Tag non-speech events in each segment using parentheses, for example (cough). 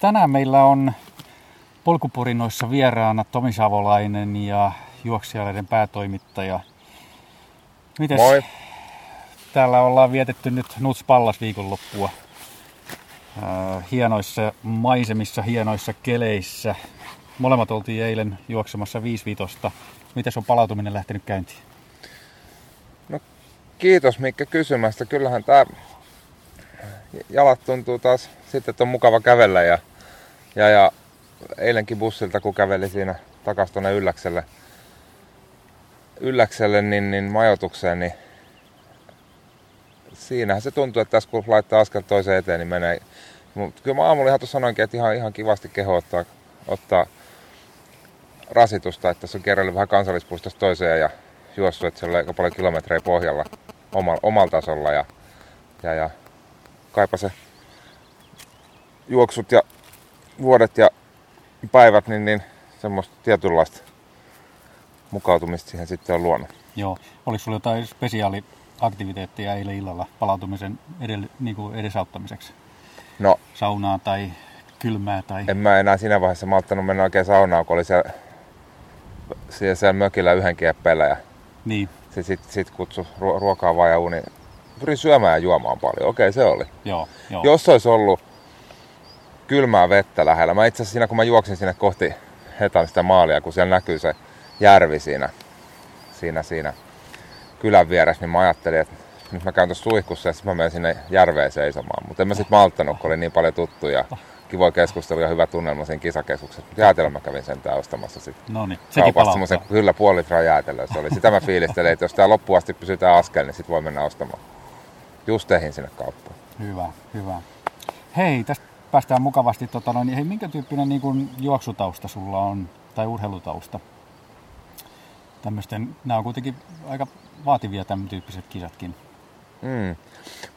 tänään meillä on polkupurinoissa vieraana Tomi Savolainen ja juoksijaleiden päätoimittaja. Mites Moi. täällä ollaan vietetty nyt Nuts Pallas viikonloppua. Äh, hienoissa maisemissa, hienoissa keleissä. Molemmat oltiin eilen juoksemassa 5 Miten on palautuminen lähtenyt käyntiin? Kiitos Mikki kysymästä. Kyllähän tää jalat tuntuu taas sitten, että on mukava kävellä ja, ja, ja eilenkin bussilta kun käveli siinä takas tuonne Ylläkselle, Ylläkselle niin, niin majoitukseen, niin siinähän se tuntuu, että tässä kun laittaa askel toiseen eteen, niin menee. Mutta kyllä mä aamulla ihan tuossa sanoinkin, että ihan, ihan kivasti keho ottaa, ottaa rasitusta, että tässä on kerrallaan vähän kansallispuistosta toiseen ja juossut, että siellä on aika paljon kilometrejä pohjalla omalla, omalla tasolla ja, ja, ja kaipa se juoksut ja vuodet ja päivät, niin, niin semmoista tietynlaista mukautumista siihen sitten on luonut. Joo. Oliko sulla jotain spesiaaliaktiviteetteja eilen illalla palautumisen edell- niin kuin edesauttamiseksi? No, Saunaa tai kylmää tai... en mä enää siinä vaiheessa malttanut mennä oikein saunaan, kun oli siellä, siellä, siellä mökillä yhden kieppeillä ja Niin, se sitten sit kutsui ruo- ruokaa vaan ja uni. Pyrin syömään ja juomaan paljon, okei se oli. joo. joo. Jos olisi ollut kylmää vettä lähellä. Mä itse asiassa siinä, kun mä juoksin sinne kohti Hetan sitä maalia, kun siellä näkyy se järvi siinä, siinä, siinä kylän vieressä, niin mä ajattelin, että nyt mä käyn tuossa suihkussa ja sitten mä menen sinne järveen seisomaan. Mutta en mä sitten malttanut, kun oli niin paljon tuttuja. Kivoja keskusteluja ja hyvä tunnelma siinä kisakeskuksessa. Mutta jäätelö mä kävin sentään ostamassa sitten. No niin, sekin Kaupasta semmoisen kyllä puoli litraa jäätelöä se oli. Sitä mä fiilistelin, että jos tää loppuun asti pysytään askel, niin sit voi mennä ostamaan. Just tehin sinne kauppaan. Hyvä, hyvä. Hei, tästä päästään mukavasti. Tota, noin, hei, minkä tyyppinen niin kuin, juoksutausta sulla on, tai urheilutausta? Tämmöisten, nämä on kuitenkin aika vaativia tämän tyyppiset kisatkin. Mm.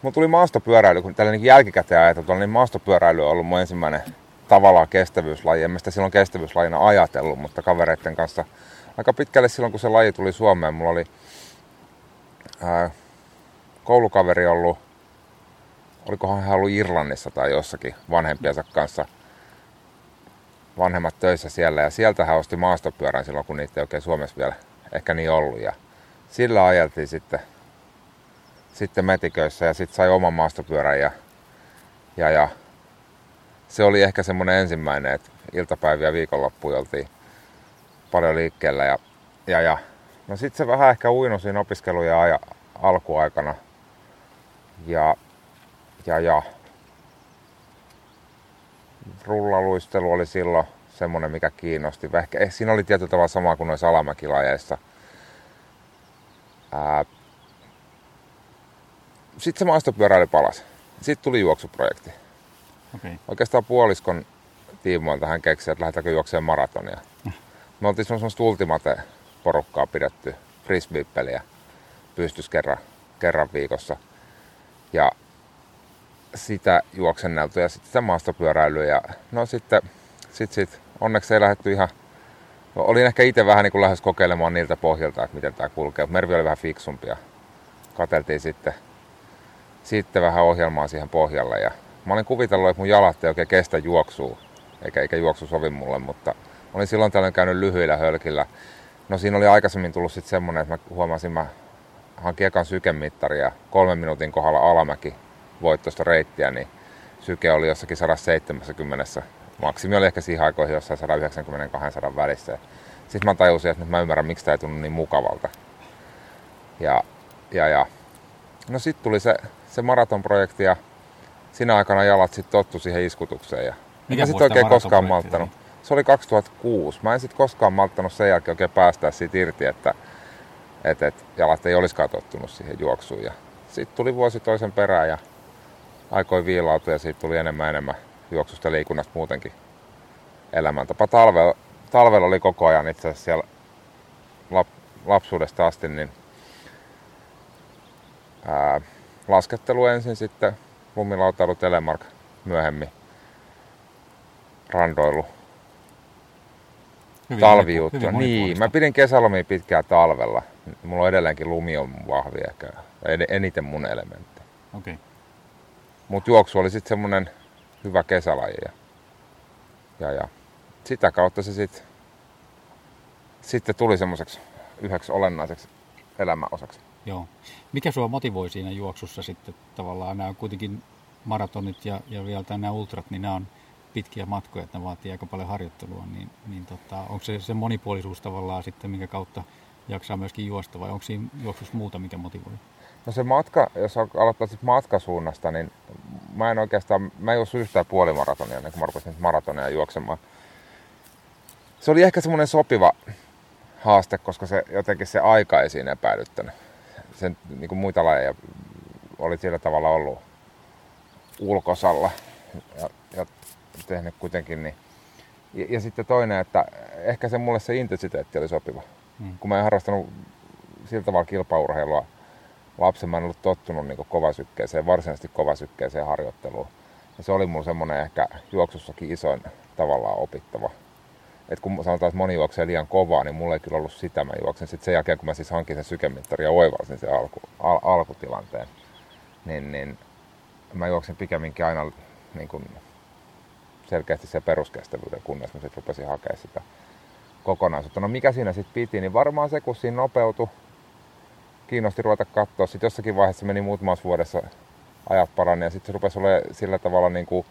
Mulla tuli maastopyöräily, kun tällä niin jälkikäteen ajateltu, niin maastopyöräily on ollut mun ensimmäinen tavallaan kestävyyslaji. En mä sitä silloin kestävyyslajina ajatellut, mutta kavereiden kanssa aika pitkälle silloin, kun se laji tuli Suomeen, mulla oli ää, koulukaveri ollut, olikohan hän ollut Irlannissa tai jossakin vanhempiensa kanssa vanhemmat töissä siellä. Ja sieltä hän osti maastopyörän silloin, kun niitä ei oikein Suomessa vielä ehkä niin ollut. Ja sillä ajeltiin sitten sitten metiköissä ja sitten sai oman maastopyörän ja, ja, ja se oli ehkä semmoinen ensimmäinen, että iltapäiviä ja viikonloppuja oltiin paljon liikkeellä ja, ja, ja no sitten se vähän ehkä uinu siinä opiskeluja alkuaikana. Ja, ja, ja rullaluistelu oli silloin semmoinen, mikä kiinnosti. Ehkä, eh, siinä oli tietyllä tavalla sama kuin noissa alamäkilajeissa. Sitten se maastopyöräily palasi. Sitten tuli juoksuprojekti. Okay. Oikeastaan puoliskon tiimoilta hän keksi, että lähdetäänkö juokseen maratonia. (laughs) Me oltiin semmoista ultimate-porukkaa pidetty, frisbee-peliä pystys kerran, kerran viikossa. Ja sitä juoksenneltu ja sitten sitä maastopyöräilyä. Ja no sitten sit, sit, onneksi ei lähdetty ihan... No, olin ehkä itse vähän niin lähes kokeilemaan niiltä pohjalta, että miten tämä kulkee. Mervi oli vähän fiksumpi ja katseltiin sitten sitten vähän ohjelmaa siihen pohjalle. Ja mä olin kuvitellut, että mun jalat ei oikein kestä juoksua, eikä, eikä juoksu sovi mulle, mutta olin silloin tällöin käynyt lyhyillä hölkillä. No siinä oli aikaisemmin tullut sitten semmonen, että mä huomasin, mä hankin ekan sykemittari ja kolmen minuutin kohdalla alamäki voittosta reittiä, niin syke oli jossakin 170. Maksimi oli ehkä siihen aikoihin jossain 190-200 välissä. Sitten mä tajusin, että nyt mä ymmärrän, miksi tämä ei tunnu niin mukavalta. Ja, ja, ja No sitten tuli se, se maratonprojekti ja siinä aikana jalat sitten tottu siihen iskutukseen. Ja Mikä en sitten oikein koskaan malttanut. Se oli 2006. Mä en sitten koskaan malttanut sen jälkeen oikein päästää siitä irti, että et, et jalat ei olisikaan tottunut siihen juoksuun. Ja sitten tuli vuosi toisen perään ja aikoi viilautua ja siitä tuli enemmän enemmän juoksusta ja liikunnasta muutenkin elämäntapa. Talvella, talvella oli koko ajan itse asiassa siellä lap, lapsuudesta asti, niin ää, laskettelu ensin, sitten lumilautailu, telemark myöhemmin, randoilu, Hyvin talvijuttu. hyvin Niin, mä pidin kesälomia pitkään talvella. Mulla on edelleenkin lumi on vahvi ehkä, eniten mun elementti. Okei. Mutta juoksu oli sitten semmonen hyvä kesälaji. Ja Ja, ja sitä kautta se sit, sitten tuli semmoiseksi yhdeksi olennaiseksi elämäosaksi. Joo. Mikä sua motivoi siinä juoksussa sitten tavallaan? Nämä on kuitenkin maratonit ja, ja vielä nämä ultrat, niin nämä on pitkiä matkoja, että ne vaatii aika paljon harjoittelua, niin, niin tota, onko se se monipuolisuus tavallaan sitten, minkä kautta jaksaa myöskin juosta vai onko siinä juoksussa muuta, mikä motivoi? No se matka, jos aloittaisit matkasuunnasta, niin mä en oikeastaan, mä en juossut yhtään puolimaratonia ennen kuin mä rupesin maratonia juoksemaan. Se oli ehkä semmoinen sopiva haaste, koska se jotenkin se aika ei siinä epäilyttänyt. Sen niin kuin muita lajeja oli sillä tavalla ollut ulkosalla ja, ja tehnyt kuitenkin. Niin. Ja, ja, sitten toinen, että ehkä se mulle se intensiteetti oli sopiva. Hmm. Kun mä en harrastanut sillä tavalla kilpaurheilua lapsen, mä en ollut tottunut niin kovasykkeeseen, varsinaisesti kovasykkeeseen harjoitteluun. Ja se oli mulla semmoinen ehkä juoksussakin isoin tavallaan opittava. Et kun sanotaan, että moni juoksee liian kovaa, niin mulla ei kyllä ollut sitä. Mä juoksen sitten sen jälkeen, kun mä siis hankin sen sykemittarin ja oivalsin sen alku, al, alkutilanteen, niin, niin mä juoksin pikemminkin aina niin kuin selkeästi se peruskestävyyden, kunnes mä sitten rupesin hakemaan sitä kokonaisuutta. No mikä siinä sitten piti, niin varmaan se, kun siinä nopeutui, kiinnosti ruveta katsoa. Sitten jossakin vaiheessa meni muutamassa vuodessa ajat parani ja sitten se rupesi olemaan sillä tavalla niin kuin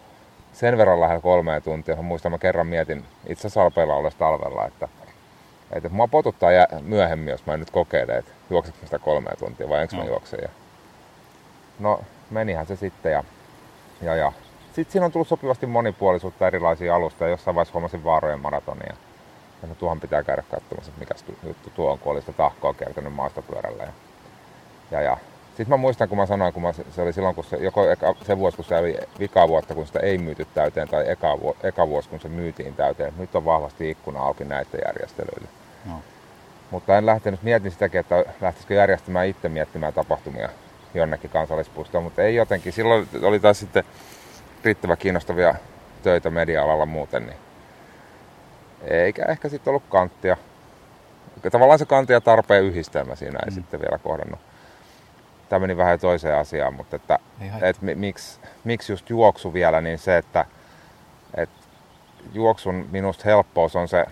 sen verran lähellä kolmea tuntia. Mä muistan, mä kerran mietin itse salpeilla ollessa talvella, että, että mua potuttaa myöhemmin, jos mä nyt kokeilen, että juoksetko sitä kolmea tuntia vai enkö no. mä juoksen. Ja... No menihän se sitten ja, ja, ja. sitten siinä on tullut sopivasti monipuolisuutta erilaisia alusta ja jossain vaiheessa huomasin vaarojen maratonia. No tuohon pitää käydä katsomassa, mikä juttu tuo on, kun oli sitä tahkoa kertynyt maastopyörällä. Ja, ja, ja. Sitten mä muistan, kun mä sanoin, kun mä, se oli silloin, kun se, joko eka, se vuosi, kun se oli vika vuotta, kun sitä ei myyty täyteen, tai eka, eka vuosi, kun se myytiin täyteen. Nyt on vahvasti ikkuna auki näiden järjestelyille. No. Mutta en lähtenyt mietin sitäkin, että lähtisikö järjestämään itse miettimään tapahtumia jonnekin kansallispuistoon, mutta ei jotenkin. Silloin oli taas sitten riittävän kiinnostavia töitä media-alalla muuten, niin eikä ehkä sitten ollut kanttia. Tavallaan se kantti ja tarpeen yhdistelmä siinä ei mm. sitten vielä kohdannut. Tämä meni vähän toiseen asiaan, mutta että, et, miksi, miksi just juoksu vielä, niin se, että et juoksun minusta helppous on se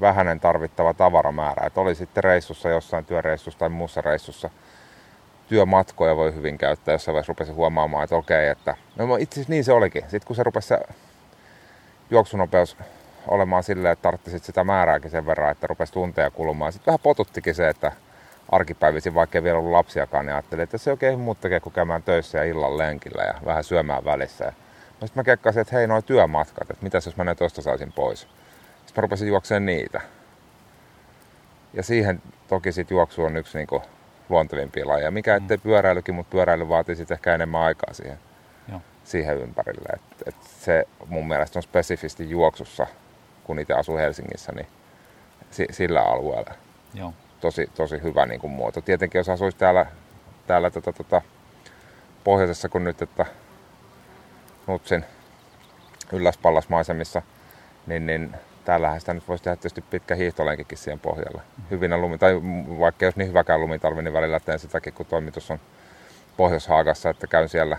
vähäinen tarvittava tavaramäärä. Että oli sitten reissussa, jossain työreissussa tai muussa reissussa, työmatkoja voi hyvin käyttää, jos vaiheessa rupesi huomaamaan, että okei, että no itse asiassa niin se olikin. Sitten kun se rupesi se juoksunopeus olemaan silleen, että tarvitsisit sitä määrääkin sen verran, että rupesi tunteja kulumaan. Sitten vähän potuttikin se, että arkipäivisin, vaikka ei vielä ollut lapsiakaan, niin ajattelin, että se oikein muut tekee kuin käymään töissä ja illan lenkillä ja vähän syömään välissä. Ja no sitten mä kekkasin, että hei, noin työmatkat, että mitäs jos mä ne tuosta saisin pois. Sitten mä rupesin juokseen niitä. Ja siihen toki sitten juoksu on yksi niinku luontevimpia lajeja. Mikä ettei mm. pyöräilykin, mutta pyöräily vaatii sitten ehkä enemmän aikaa siihen, Joo. siihen ympärille. Et, et se mun mielestä on spesifisti juoksussa kun itse asuu Helsingissä, niin sillä alueella. Joo. Tosi, tosi hyvä niin kuin muoto. Tietenkin jos asuisi täällä, täällä tota, tota, pohjoisessa kuin nyt, että Nutsin ylläspallasmaisemissa, niin, niin täällähän sitä nyt voisi tehdä tietysti pitkä hiihtolenkikin siihen pohjalle. Hyvinä lumi, tai vaikka jos niin hyväkään lumitalvi, niin välillä teen sitäkin, kun toimitus on Pohjois-Haagassa, että käyn siellä,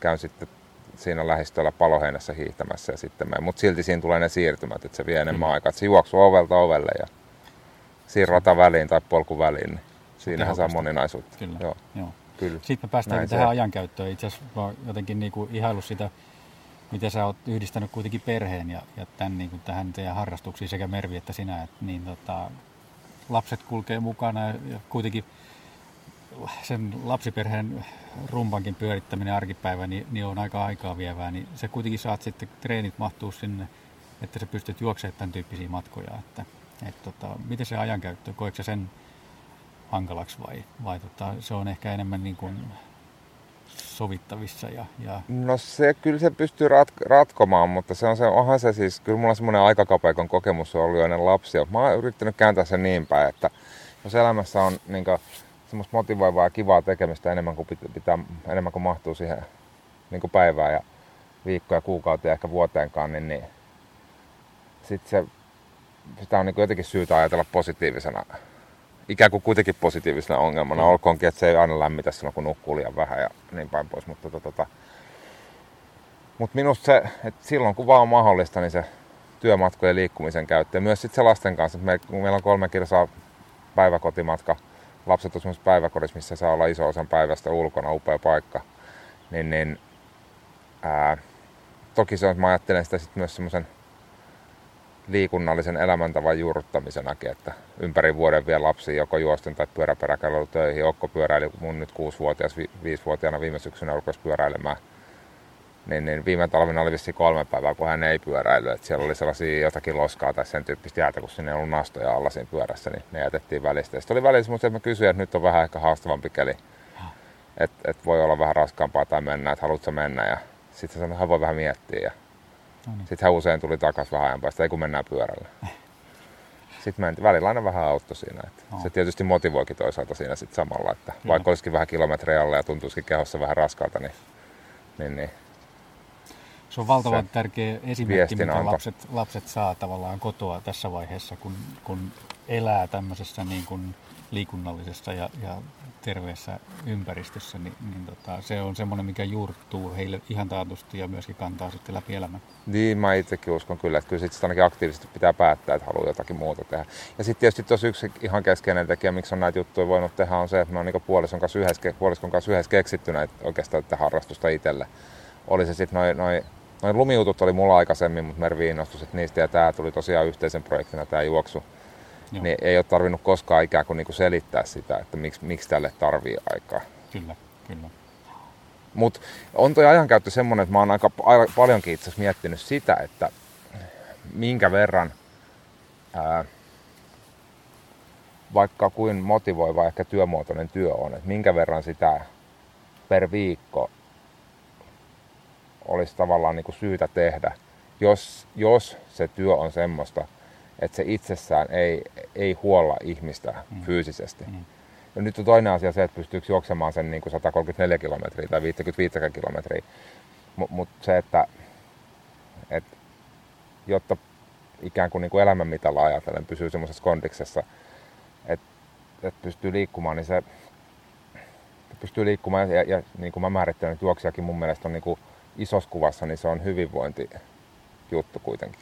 käyn sitten siinä lähistöllä paloheinässä hiihtämässä ja sitten me. Mutta silti siinä tulee ne siirtymät, että se vie enemmän mm. aikaa. Että se juoksu ovelta ovelle ja siinä rata väliin tai polku väliin. Niin siinähän saa moninaisuutta. Kyllä. Joo. Joo. Kyllä. Sitten me päästään tähän ajankäyttöön. Itse asiassa mä jotenkin niinku ihailu sitä, miten sä oot yhdistänyt kuitenkin perheen ja, ja tämän niin kuin tähän teidän harrastuksiin sekä Mervi että sinä. Et, niin tota, lapset kulkee mukana ja, ja kuitenkin sen lapsiperheen rumpankin pyörittäminen arkipäivä niin, niin on aika aikaa vievää, niin se kuitenkin saat sitten treenit mahtuu sinne, että sä pystyt juoksemaan tämän tyyppisiä matkoja. Että, et tota, miten se ajankäyttö, koetko sä sen hankalaksi vai, vai tota, se on ehkä enemmän niin kuin sovittavissa? Ja, ja... No se kyllä se pystyy rat- ratkomaan, mutta se on se, onhan se siis, kyllä mulla semmoinen aikakapeikon kokemus on ollut jo ennen lapsia. Mä oon yrittänyt kääntää sen niin päin, että jos elämässä on niin kuin, semmoista motivoivaa ja kivaa tekemistä enemmän kuin, pitää, enemmän kuin mahtuu siihen niin kuin päivään ja viikkoja, kuukautia ja ehkä vuoteenkaan, niin, niin sit se, sitä on niin kuin jotenkin syytä ajatella positiivisena, ikään kuin kuitenkin positiivisena ongelmana, mm. olkoonkin, että se ei aina lämmitä silloin, kun nukkuu liian vähän ja niin päin pois, mutta tota, tota, Mutta minusta se, että silloin kun vaan on mahdollista, niin se työmatkojen liikkumisen käyttö. Ja myös sitten se lasten kanssa, että me, kun meillä on kolme kilsaa päiväkotimatka, lapset on päiväkodissa, missä saa olla iso osan päivästä ulkona, upea paikka, niin, niin ää, toki se on, että mä ajattelen sitä sitten myös semmoisen liikunnallisen elämäntavan juurruttamisenakin, että ympäri vuoden vielä lapsi joko juosten tai pyöräperäkäyllä töihin. Okko pyöräili mun nyt 6-vuotias, 5-vuotiaana viime syksynä rupesi pyöräilemään. Niin, niin viime talvena oli vissi kolme päivää, kun hän ei pyöräily. Et siellä oli sellaisia jotakin loskaa tai sen tyyppistä jäätä, kun sinne ei ollut nastoja alla siinä pyörässä, niin ne jätettiin välistä. Sitten oli välissä mutta että mä kysyin, että nyt on vähän ehkä haastavampi keli. Että et voi olla vähän raskaampaa tai mennä, että haluatko mennä. Ja sitten sanoi, että hän voi vähän miettiä. Ja No niin. Sitten hän usein tuli takaisin vähän ajan päästä, ei kun mennään pyörällä. (laughs) Sitten mentiin, välillä aina vähän auttoi siinä. Että no. Se tietysti motivoikin toisaalta siinä sitten samalla, että Kyllä. vaikka olisikin vähän kilometrejä alla ja tuntuisikin kehossa vähän raskaalta, niin, niin, niin se on valtavan se tärkeä esimerkki, mitä lapset, lapset saa tavallaan kotoa tässä vaiheessa, kun, kun elää tämmöisessä niin kuin liikunnallisessa ja, ja terveessä ympäristössä, niin, niin tota, se on semmoinen, mikä juurtuu heille ihan taatusti ja myöskin kantaa sitten läpi elämän. Niin, mä itsekin uskon kyllä, että kyllä sitten ainakin aktiivisesti pitää päättää, että haluaa jotakin muuta tehdä. Ja sitten tietysti tuossa yksi ihan keskeinen tekijä, miksi on näitä juttuja voinut tehdä, on se, että me on niin puolison kanssa yhdessä, puoliskon kanssa yhdessä keksitty näitä oikeastaan tätä harrastusta itselle. Oli se sitten noin noi, noi lumiutut oli mulla aikaisemmin, mutta Mervi innostui niistä ja tämä tuli tosiaan yhteisen projektina tämä juoksu Joo. niin ei ole tarvinnut koskaan ikään kuin, niin kuin selittää sitä, että miksi, miksi tälle tarvii aikaa. Kyllä, kyllä. Mutta on tuo ajankäyttö semmoinen, että mä oon aika, aika paljonkin itse miettinyt sitä, että minkä verran ää, vaikka kuin motivoiva ehkä työmuotoinen työ on, että minkä verran sitä per viikko olisi tavallaan niin kuin syytä tehdä, jos, jos se työ on semmoista, että se itsessään ei, ei huolla ihmistä mm. fyysisesti. Mm. Ja nyt on toinen asia se, että pystyykö juoksemaan sen niin kuin 134 kilometriä tai 55 kilometriä. Mutta mut se, että, että jotta ikään kuin, niin kuin elämänmitalla ajatellen pysyy semmoisessa kondiksessa, että, että pystyy liikkumaan, niin se pystyy liikkumaan ja, ja niin kuin mä määrittelen, että juoksijakin mun mielestä on niin kuin isossa kuvassa, niin se on hyvinvointi juttu kuitenkin,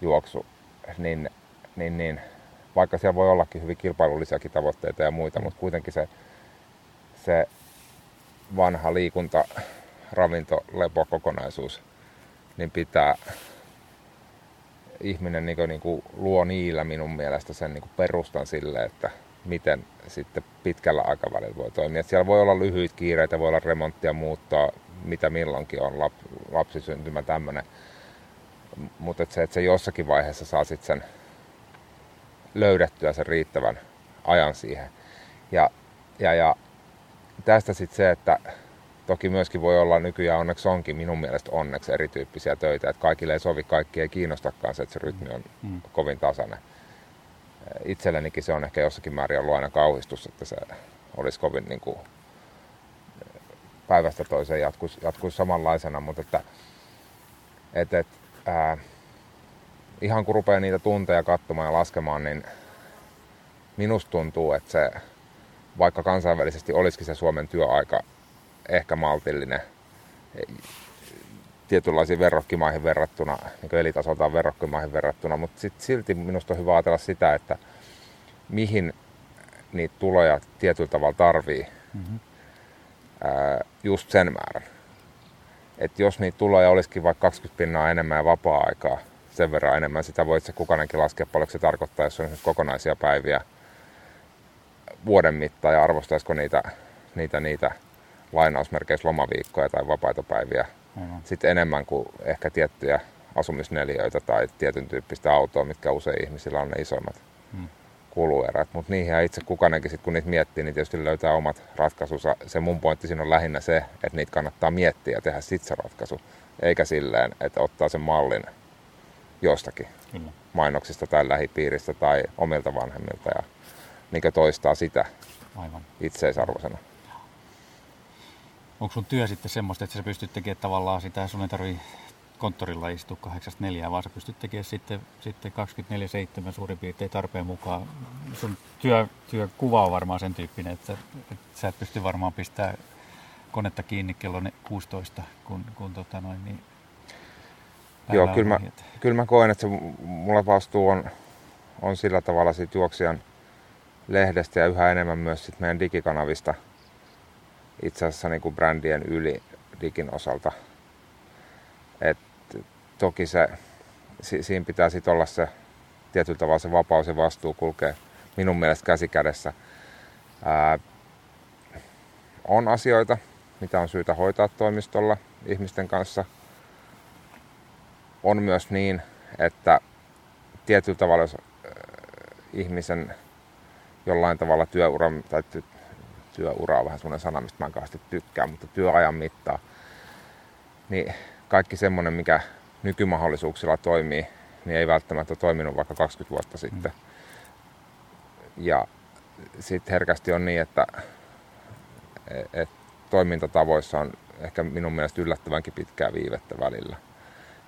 juoksu niin, niin, niin vaikka siellä voi ollakin hyvin kilpailullisiakin tavoitteita ja muita, mutta kuitenkin se, se vanha liikunta, ravinto, lepo kokonaisuus, niin pitää ihminen niin kuin, niin kuin luo niillä minun mielestä sen niin kuin perustan sille, että miten sitten pitkällä aikavälillä voi toimia. Siellä voi olla lyhyitä kiireitä, voi olla remonttia muuttaa, mitä milloinkin on, lap, lapsisyntymä, tämmöinen mutta se, että se jossakin vaiheessa saa sitten sen löydettyä sen riittävän ajan siihen. Ja, ja, ja tästä sitten se, että toki myöskin voi olla nykyään onneksi onkin minun mielestä onneksi erityyppisiä töitä, että kaikille ei sovi, kaikki ei kiinnostakaan se, että se rytmi on mm. kovin tasainen. Itsellenikin se on ehkä jossakin määrin ollut aina kauhistus, että se olisi kovin niin kuin, päivästä toiseen jatkuisi, jatkuisi samanlaisena, mutta että, että, että ää, ihan kun rupeaa niitä tunteja katsomaan ja laskemaan, niin minusta tuntuu, että se, vaikka kansainvälisesti olisikin se Suomen työaika ehkä maltillinen, tietynlaisiin verrokkimaihin verrattuna, niin elitasoltaan verrokkimaihin verrattuna, mutta sit silti minusta on hyvä ajatella sitä, että mihin niitä tuloja tietyllä tavalla tarvii mm-hmm. Ää, just sen määrän että jos niitä tuloja olisikin vaikka 20 pinnaa enemmän ja vapaa-aikaa sen verran enemmän, sitä voi itse kukainenkin laskea paljonko se tarkoittaa, jos on kokonaisia päiviä vuoden mittaan ja arvostaisiko niitä, niitä, niitä lainausmerkeissä lomaviikkoja tai vapaita päiviä mm-hmm. sitten enemmän kuin ehkä tiettyjä asumisneliöitä tai tietyn tyyppistä autoa, mitkä usein ihmisillä on ne isoimmat. Mm kuluerät, mutta niihin itse kukainenkin sit, kun niitä miettii, niin tietysti löytää omat ratkaisunsa. Se mun pointti siinä on lähinnä se, että niitä kannattaa miettiä ja tehdä sit se ratkaisu, eikä silleen, että ottaa sen mallin jostakin Kyllä. mainoksista tai lähipiiristä tai omilta vanhemmilta ja niin toistaa sitä Aivan. itseisarvoisena. Onko sun työ sitten semmoista, että sä pystyt tekemään tavallaan sitä, sun ei tarvitse konttorilla istua 8-4, vaan sä pystyt tekemään sitten, sitten 24-7 suurin piirtein tarpeen mukaan. Sun työ, työkuva on varmaan sen tyyppinen, että, että sä et pysty varmaan pistämään konetta kiinni kello 16, kun, kun tota noin, niin Joo, kyllä mä, kyllä mä koen, että se mulla vastuu on, on sillä tavalla siitä juoksijan lehdestä ja yhä enemmän myös sit meidän digikanavista itse asiassa niin kuin brändien yli digin osalta. Toki se, si, siinä pitää sitten olla se tietyllä tavalla se vapaus ja vastuu kulkee minun mielestä käsi kädessä. Ää, on asioita, mitä on syytä hoitaa toimistolla ihmisten kanssa. On myös niin, että tietyllä tavalla jos ihmisen jollain tavalla työura, tai ty, työura on vähän sellainen sana, mistä mä en tykkään, mutta työajan mittaa, niin kaikki semmoinen, mikä nykymahdollisuuksilla toimii, niin ei välttämättä toiminut vaikka 20 vuotta sitten. Ja sitten herkästi on niin, että et toimintatavoissa on ehkä minun mielestä yllättävänkin pitkää viivettä välillä.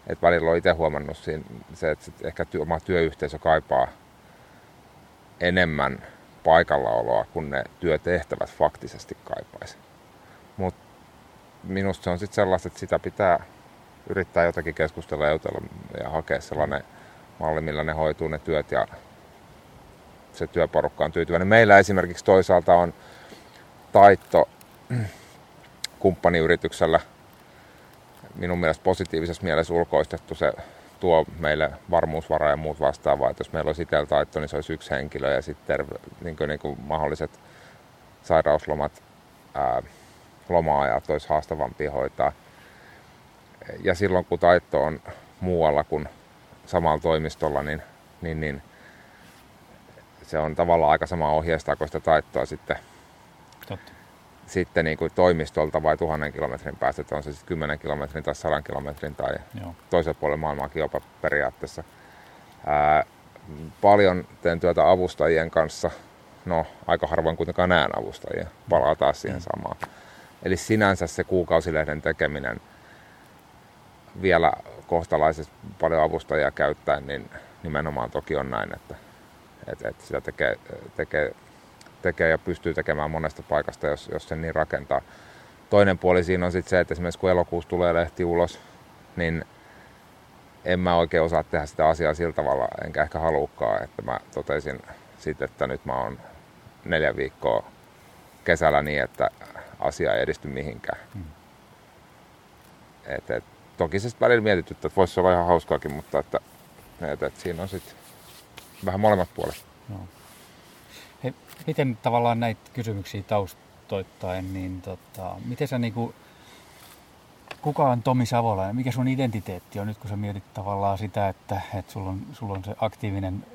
Et välillä olen itse huomannut siinä, se, että ehkä työ, oma työyhteisö kaipaa enemmän paikallaoloa kuin ne työtehtävät faktisesti kaipaisi. Mutta minusta se on sitten sellaista, että sitä pitää yrittää jotakin keskustella ja jutella ja hakea sellainen malli, millä ne hoituu ne työt ja se työporukka on tyytyväinen. Meillä esimerkiksi toisaalta on taitto (clears throat) kumppaniyrityksellä minun mielestä positiivisessa mielessä ulkoistettu. Se tuo meille varmuusvaraa ja muut vastaavaa. Jos meillä olisi itsellä taitto, niin se olisi yksi henkilö ja sitten niin kuin, niin kuin mahdolliset sairauslomat, ää, loma-ajat olisi haastavampia hoitaa. Ja silloin kun taitto on muualla kuin samalla toimistolla, niin, niin, niin se on tavallaan aika sama ohjeistaa sitä taittoa sitten, Totta. sitten niin kuin toimistolta vai tuhannen kilometrin päästä, että on se sitten kymmenen kilometrin tai sadan kilometrin tai Joo. toisella puolella maailmaakin jopa periaatteessa. Ää, paljon teen työtä avustajien kanssa. No, aika harvoin kuitenkaan näen avustajia. Palaa taas siihen samaan. Eli sinänsä se kuukausilehden tekeminen vielä kohtalaisesti paljon avustajia käyttäen, niin nimenomaan toki on näin, että, että, että sitä tekee, tekee, tekee ja pystyy tekemään monesta paikasta, jos, jos sen niin rakentaa. Toinen puoli siinä on sitten se, että esimerkiksi kun elokuussa tulee lehti ulos, niin en mä oikein osaa tehdä sitä asiaa sillä tavalla, enkä ehkä haluukaan, että mä totesin sitten, että nyt mä oon neljä viikkoa kesällä niin, että asia ei edisty mihinkään. Mm. Et, et, toki se välillä mietityttä, että voisi olla ihan hauskaakin, mutta että, et, et siinä on sitten vähän molemmat puolet. Joo. Hei, miten tavallaan näitä kysymyksiä taustoittain, niin tota, miten sä niinku, kuka on Tomi Savolainen, mikä sun identiteetti on nyt, kun sä mietit tavallaan sitä, että, että sulla, on, sulla on se aktiivinen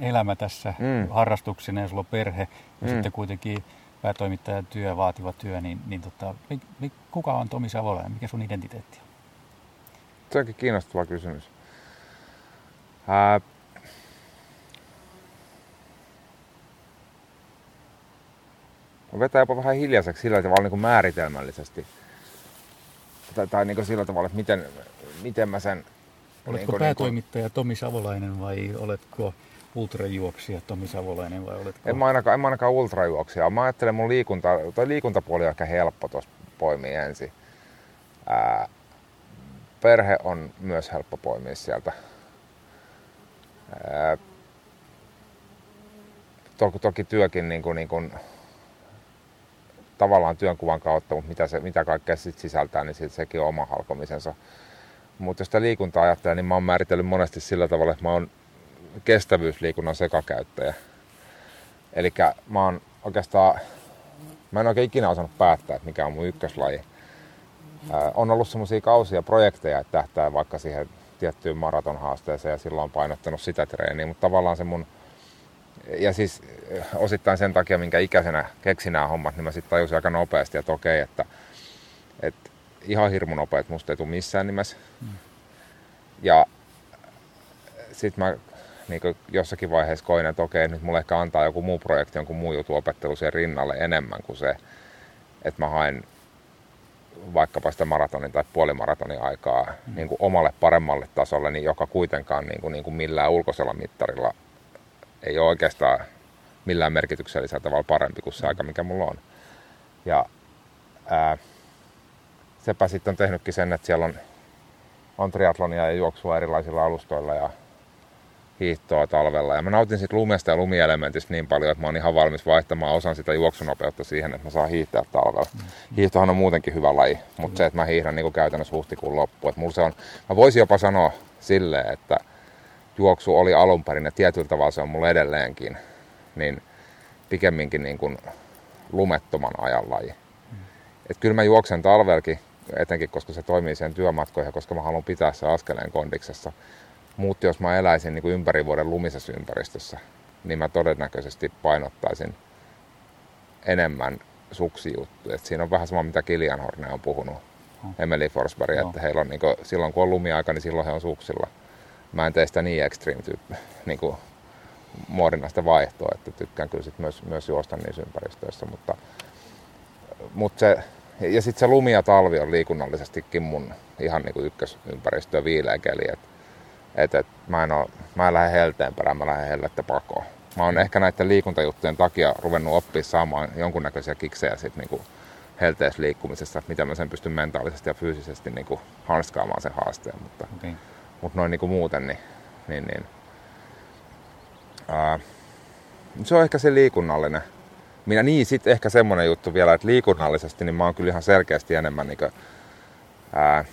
elämä tässä mm. harrastuksena ja sulla on perhe ja mm. sitten kuitenkin päätoimittajan työ, vaativa työ, niin, niin tota, mi, mi, kuka on Tomi Savolainen, mikä sun identiteetti on? Se onkin kiinnostava kysymys. Ää, vetää jopa vähän hiljaiseksi sillä tavalla niin kuin määritelmällisesti. Tai, tai niin kuin sillä tavalla, että miten, miten mä sen... Oletko niin päätoimittaja niin kuin... Tomi Savolainen vai oletko ultrajuoksija Tomi Savolainen vai oletko... En mä ainakaan, en mä ainakaan ultrajuoksija. Mä ajattelen mun liikunta, toi liikuntapuoli on ehkä helppo tuossa poimia ensin. Ää, perhe on myös helppo poimia sieltä. Toki, toki työkin niin kuin, niin kuin, tavallaan työnkuvan kautta, mutta mitä, se, mitä kaikkea sit sisältää, niin sit sekin on oma halkomisensa. Mutta jos sitä liikuntaa ajattelee, niin mä oon määritellyt monesti sillä tavalla, että mä oon kestävyysliikunnan sekakäyttäjä. Eli mä oon oikeastaan, mä en oikein ikinä osannut päättää, että mikä on mun ykköslaji. Ää, on ollut semmoisia kausia projekteja, että tähtää vaikka siihen tiettyyn maratonhaasteeseen ja silloin on painottanut sitä treeniä, mutta tavallaan se mun ja siis osittain sen takia, minkä ikäisenä keksin nämä hommat, niin mä sitten tajusin aika nopeasti, että okei, että, että ihan hirmu nopeet musta ei tule missään nimessä. Mm. Ja sitten mä niin jossakin vaiheessa koin, että okei, nyt mulle ehkä antaa joku muu projekti, jonkun muu jutu opettelu sen rinnalle enemmän kuin se, että mä haen vaikkapa sitä maratonin tai puolimaratonin aikaa mm. niin kuin omalle paremmalle tasolle, niin joka kuitenkaan niin kuin, niin kuin millään ulkoisella mittarilla ei ole oikeastaan millään merkityksellisellä tavalla parempi kuin se aika, mikä mulla on. Ja ää, sepä sitten on tehnytkin sen, että siellä on, on triatlonia ja juoksua erilaisilla alustoilla ja hiihtoa talvella. Ja mä nautin siitä lumesta ja lumielementistä niin paljon, että mä oon ihan valmis vaihtamaan osan sitä juoksunopeutta siihen, että mä saan hiihtää talvella. Mm. Hiihtohan on muutenkin hyvä laji, mutta mm. se, että mä hiihdän niin käytännössä huhtikuun loppuun. Että mulla se on, mä voisin jopa sanoa silleen, että juoksu oli alun perin ja tietyllä tavalla se on mulle edelleenkin, niin pikemminkin niin kuin lumettoman ajan laji. Mm. Et kyllä mä juoksen talvelkin, etenkin koska se toimii sen työmatkoihin, koska mä haluan pitää se askeleen kondiksessa. Mutta jos mä eläisin niin kuin ympäri vuoden lumisessa ympäristössä, niin mä todennäköisesti painottaisin enemmän suksijuttuja. Et siinä on vähän sama, mitä Kilian Horne on puhunut, oh. Emily Forsberg, no. että heillä on niin kuin, silloin kun on lumiaika, niin silloin he on suksilla. Mä en tee sitä niin extreme tyyppi, (laughs) niin kuin muodinnaista vaihtoa, että tykkään kyllä sit myös, myös juosta niissä ympäristöissä, mutta, mutta se, ja sitten se lumi ja talvi on liikunnallisestikin mun ihan niin kuin ykkösympäristö viileä keli, että et, et, mä en, oo, mä en lähde helteen perään, mä lähden hellettä pakoon. Mä oon ehkä näiden liikuntajuttujen takia ruvennut oppia saamaan jonkunnäköisiä kiksejä sit niinku helteessä liikkumisessa, miten mä sen pystyn mentaalisesti ja fyysisesti niinku hanskaamaan sen haasteen. Mutta, okay. mutta noin niinku muuten, niin, niin, niin ää, se on ehkä se liikunnallinen. Minä niin, sitten ehkä semmonen juttu vielä, että liikunnallisesti niin mä oon kyllä ihan selkeästi enemmän, niin kuin, ää,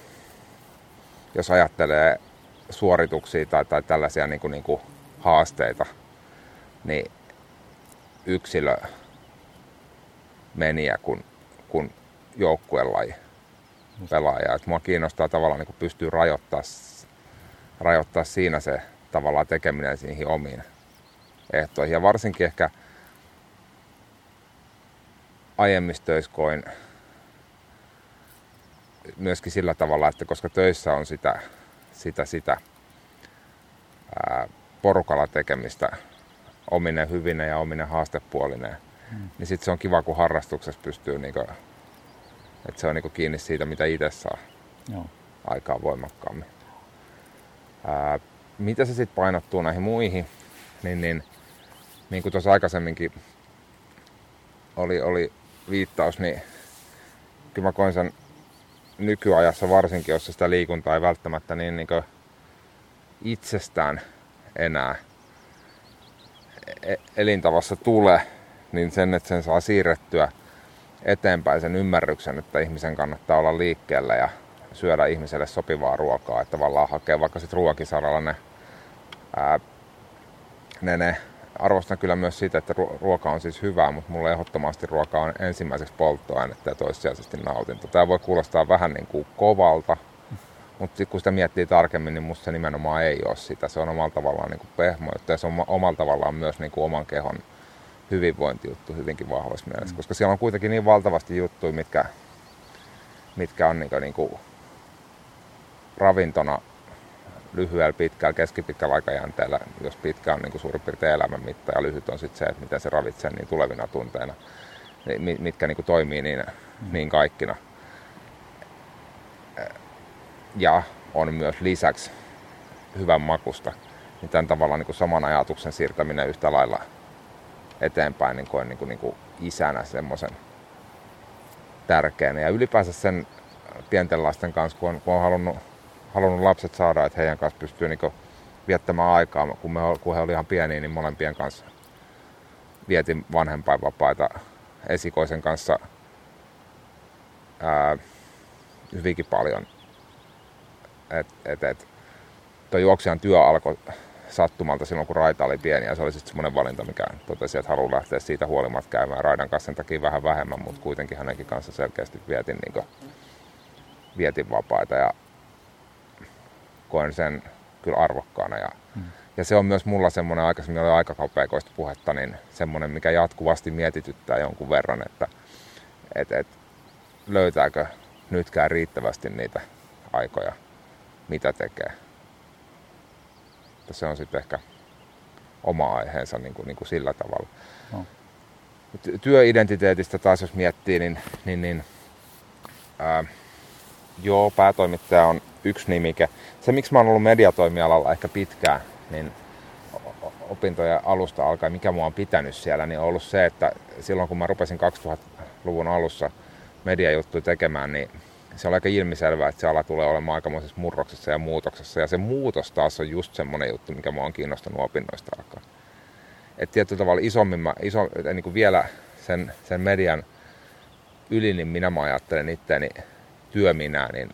jos ajattelee suorituksia tai, tai tällaisia niin kuin, niin kuin haasteita, niin yksilö meniä kuin, kuin joukkuelaji pelaaja. Et mua kiinnostaa tavallaan niin pystyy rajoittaa, rajoittaa siinä se tavallaan tekeminen niihin omiin ehtoihin. Ja varsinkin ehkä aiemmissa töissä koin myöskin sillä tavalla, että koska töissä on sitä sitä, sitä ää, porukalla tekemistä ominen hyvinen ja ominen haastepuolinen. Hmm. Niin sitten se on kiva, kun harrastuksessa pystyy, niinku, että se on niinku kiinni siitä, mitä itse saa Joo. aikaa voimakkaammin. Ää, mitä se sitten painottuu näihin muihin, niin, niin, niin kuin tuossa aikaisemminkin oli, oli viittaus, niin kyllä mä koin sen nykyajassa varsinkin, jossa sitä liikuntaa ei välttämättä niin, niin itsestään enää e-, elintavassa tule, niin sen, että sen saa siirrettyä eteenpäin sen ymmärryksen, että ihmisen kannattaa olla liikkeellä ja syödä ihmiselle sopivaa ruokaa, että tavallaan hakee vaikka sitten ruokisaralla ne, ää, ne, ne arvostan kyllä myös sitä, että ruoka on siis hyvää, mutta mulle ehdottomasti ruoka on ensimmäiseksi polttoainetta ja toissijaisesti nautinto. Tämä voi kuulostaa vähän niin kuin kovalta, mutta kun sitä miettii tarkemmin, niin musta se nimenomaan ei ole sitä. Se on omalla tavallaan niin kuin pehmo, ja se on omalla tavallaan myös niin kuin oman kehon hyvinvointijuttu hyvinkin vahvassa mielessä, mm. koska siellä on kuitenkin niin valtavasti juttuja, mitkä, mitkä on niin kuin, niin kuin ravintona lyhyellä, pitkällä, keskipitkällä aikajänteellä, jos pitkä on niin kuin suurin piirtein elämän mitta ja lyhyt on sitten se, että miten se ravitsee niin tulevina tunteina, niin mitkä niin kuin toimii niin, niin kaikkina. Ja on myös lisäksi hyvän makusta, niin tämän tavalla niin kuin saman ajatuksen siirtäminen yhtä lailla eteenpäin niin koen niin kuin, niin kuin isänä semmoisen tärkeänä. Ja ylipäänsä sen pienten lasten kanssa, kun on, kun on halunnut halunnut lapset saada, että heidän kanssa pystyy niin viettämään aikaa. Kun, me, kun he olivat ihan pieniä, niin molempien kanssa vietin vanhempainvapaita esikoisen kanssa ää, hyvinkin paljon. Et, et, et, tuo juoksijan työ alkoi sattumalta silloin, kun Raita oli pieni, ja se oli sitten semmoinen valinta, mikä totesi, että haluan lähteä siitä huolimatta käymään Raidan kanssa sen takia vähän vähemmän, mutta kuitenkin hänenkin kanssa selkeästi vietin, niin kuin, vietin vapaita. Ja koen sen kyllä arvokkaana. Ja, hmm. ja se on myös mulla semmoinen, aikaisemmin oli aikakauppeikoista puhetta, niin semmoinen, mikä jatkuvasti mietityttää jonkun verran, että et, et, löytääkö nytkään riittävästi niitä aikoja, mitä tekee. Että se on sitten ehkä oma aiheensa niin kuin, niin kuin sillä tavalla. No. Työidentiteetistä taas jos miettii, niin, niin, niin ää, joo, päätoimittaja on yksi nimike. Se, miksi mä oon ollut mediatoimialalla ehkä pitkään, niin opintojen alusta alkaen, mikä mua on pitänyt siellä, niin on ollut se, että silloin kun mä rupesin 2000-luvun alussa mediajuttuja tekemään, niin se on aika ilmiselvää, että se ala tulee olemaan aikamoisessa murroksessa ja muutoksessa. Ja se muutos taas on just semmoinen juttu, mikä mua on kiinnostanut opinnoista alkaa. Että tietyllä tavalla isommin, mä, iso, niin kuin vielä sen, sen median yli, niin minä mä ajattelen itseäni työminää, niin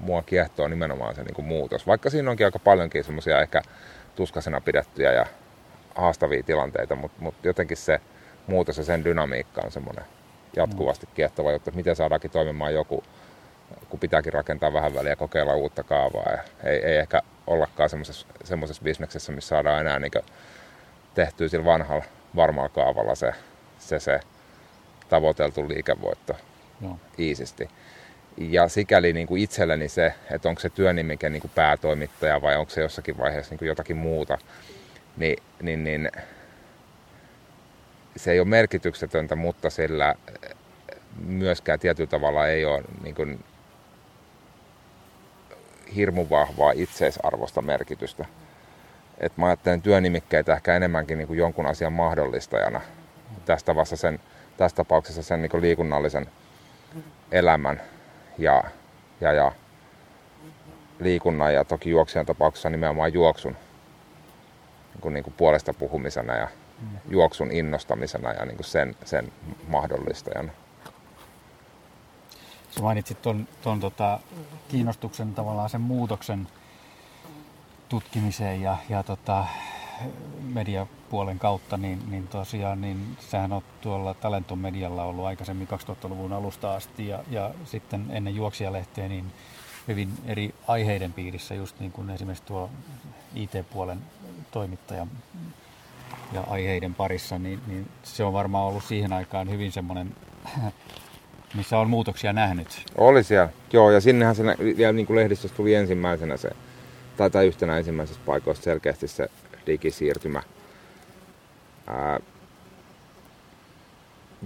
mua kiehtoo nimenomaan se niin kuin muutos. Vaikka siinä onkin aika paljonkin semmoisia ehkä tuskasena pidettyjä ja haastavia tilanteita, mutta, mutta jotenkin se muutos ja sen dynamiikka on semmoinen jatkuvasti kiehtova juttu, että miten saadaankin toimimaan joku, kun pitääkin rakentaa vähän väliä kokeilla uutta kaavaa. Ja ei, ei ehkä ollakaan semmoisessa, semmoisessa bisneksessä, missä saadaan enää niin tehtyä sillä vanhalla varmalla kaavalla se, se, se tavoiteltu liikevoitto Joo. iisisti. Ja sikäli niin kuin itselleni se, että onko se työnimike niin kuin päätoimittaja vai onko se jossakin vaiheessa niin kuin jotakin muuta, niin, niin, niin se ei ole merkityksetöntä, mutta sillä myöskään tietyllä tavalla ei ole niin kuin hirmu vahvaa itseisarvosta merkitystä. Et mä ajattelen työnimikkeitä ehkä enemmänkin niin kuin jonkun asian mahdollistajana. Tästä, sen, tässä tapauksessa sen niin kuin liikunnallisen elämän ja, ja, ja liikunnan ja toki juoksijan tapauksessa nimenomaan juoksun niin kuin, niin kuin puolesta puhumisena ja juoksun innostamisena ja niin kuin sen, sen mahdollistajana. Sä mainitsit tuon, tuon tota, kiinnostuksen tavallaan sen muutoksen tutkimiseen ja, ja tota, mediapuolen kautta, niin, niin tosiaan niin sähän on tuolla Talenton medialla ollut aikaisemmin 2000-luvun alusta asti ja, ja sitten ennen juoksijalehteä niin hyvin eri aiheiden piirissä, just niin kuin esimerkiksi tuo IT-puolen toimittaja ja aiheiden parissa, niin, niin se on varmaan ollut siihen aikaan hyvin semmoinen, (clears throat) missä on muutoksia nähnyt. Oli siellä, joo, ja sinnehän se vielä niin kuin lehdistössä tuli ensimmäisenä se, tai, tai yhtenä ensimmäisestä paikoista selkeästi se digisiirtymä. Ää,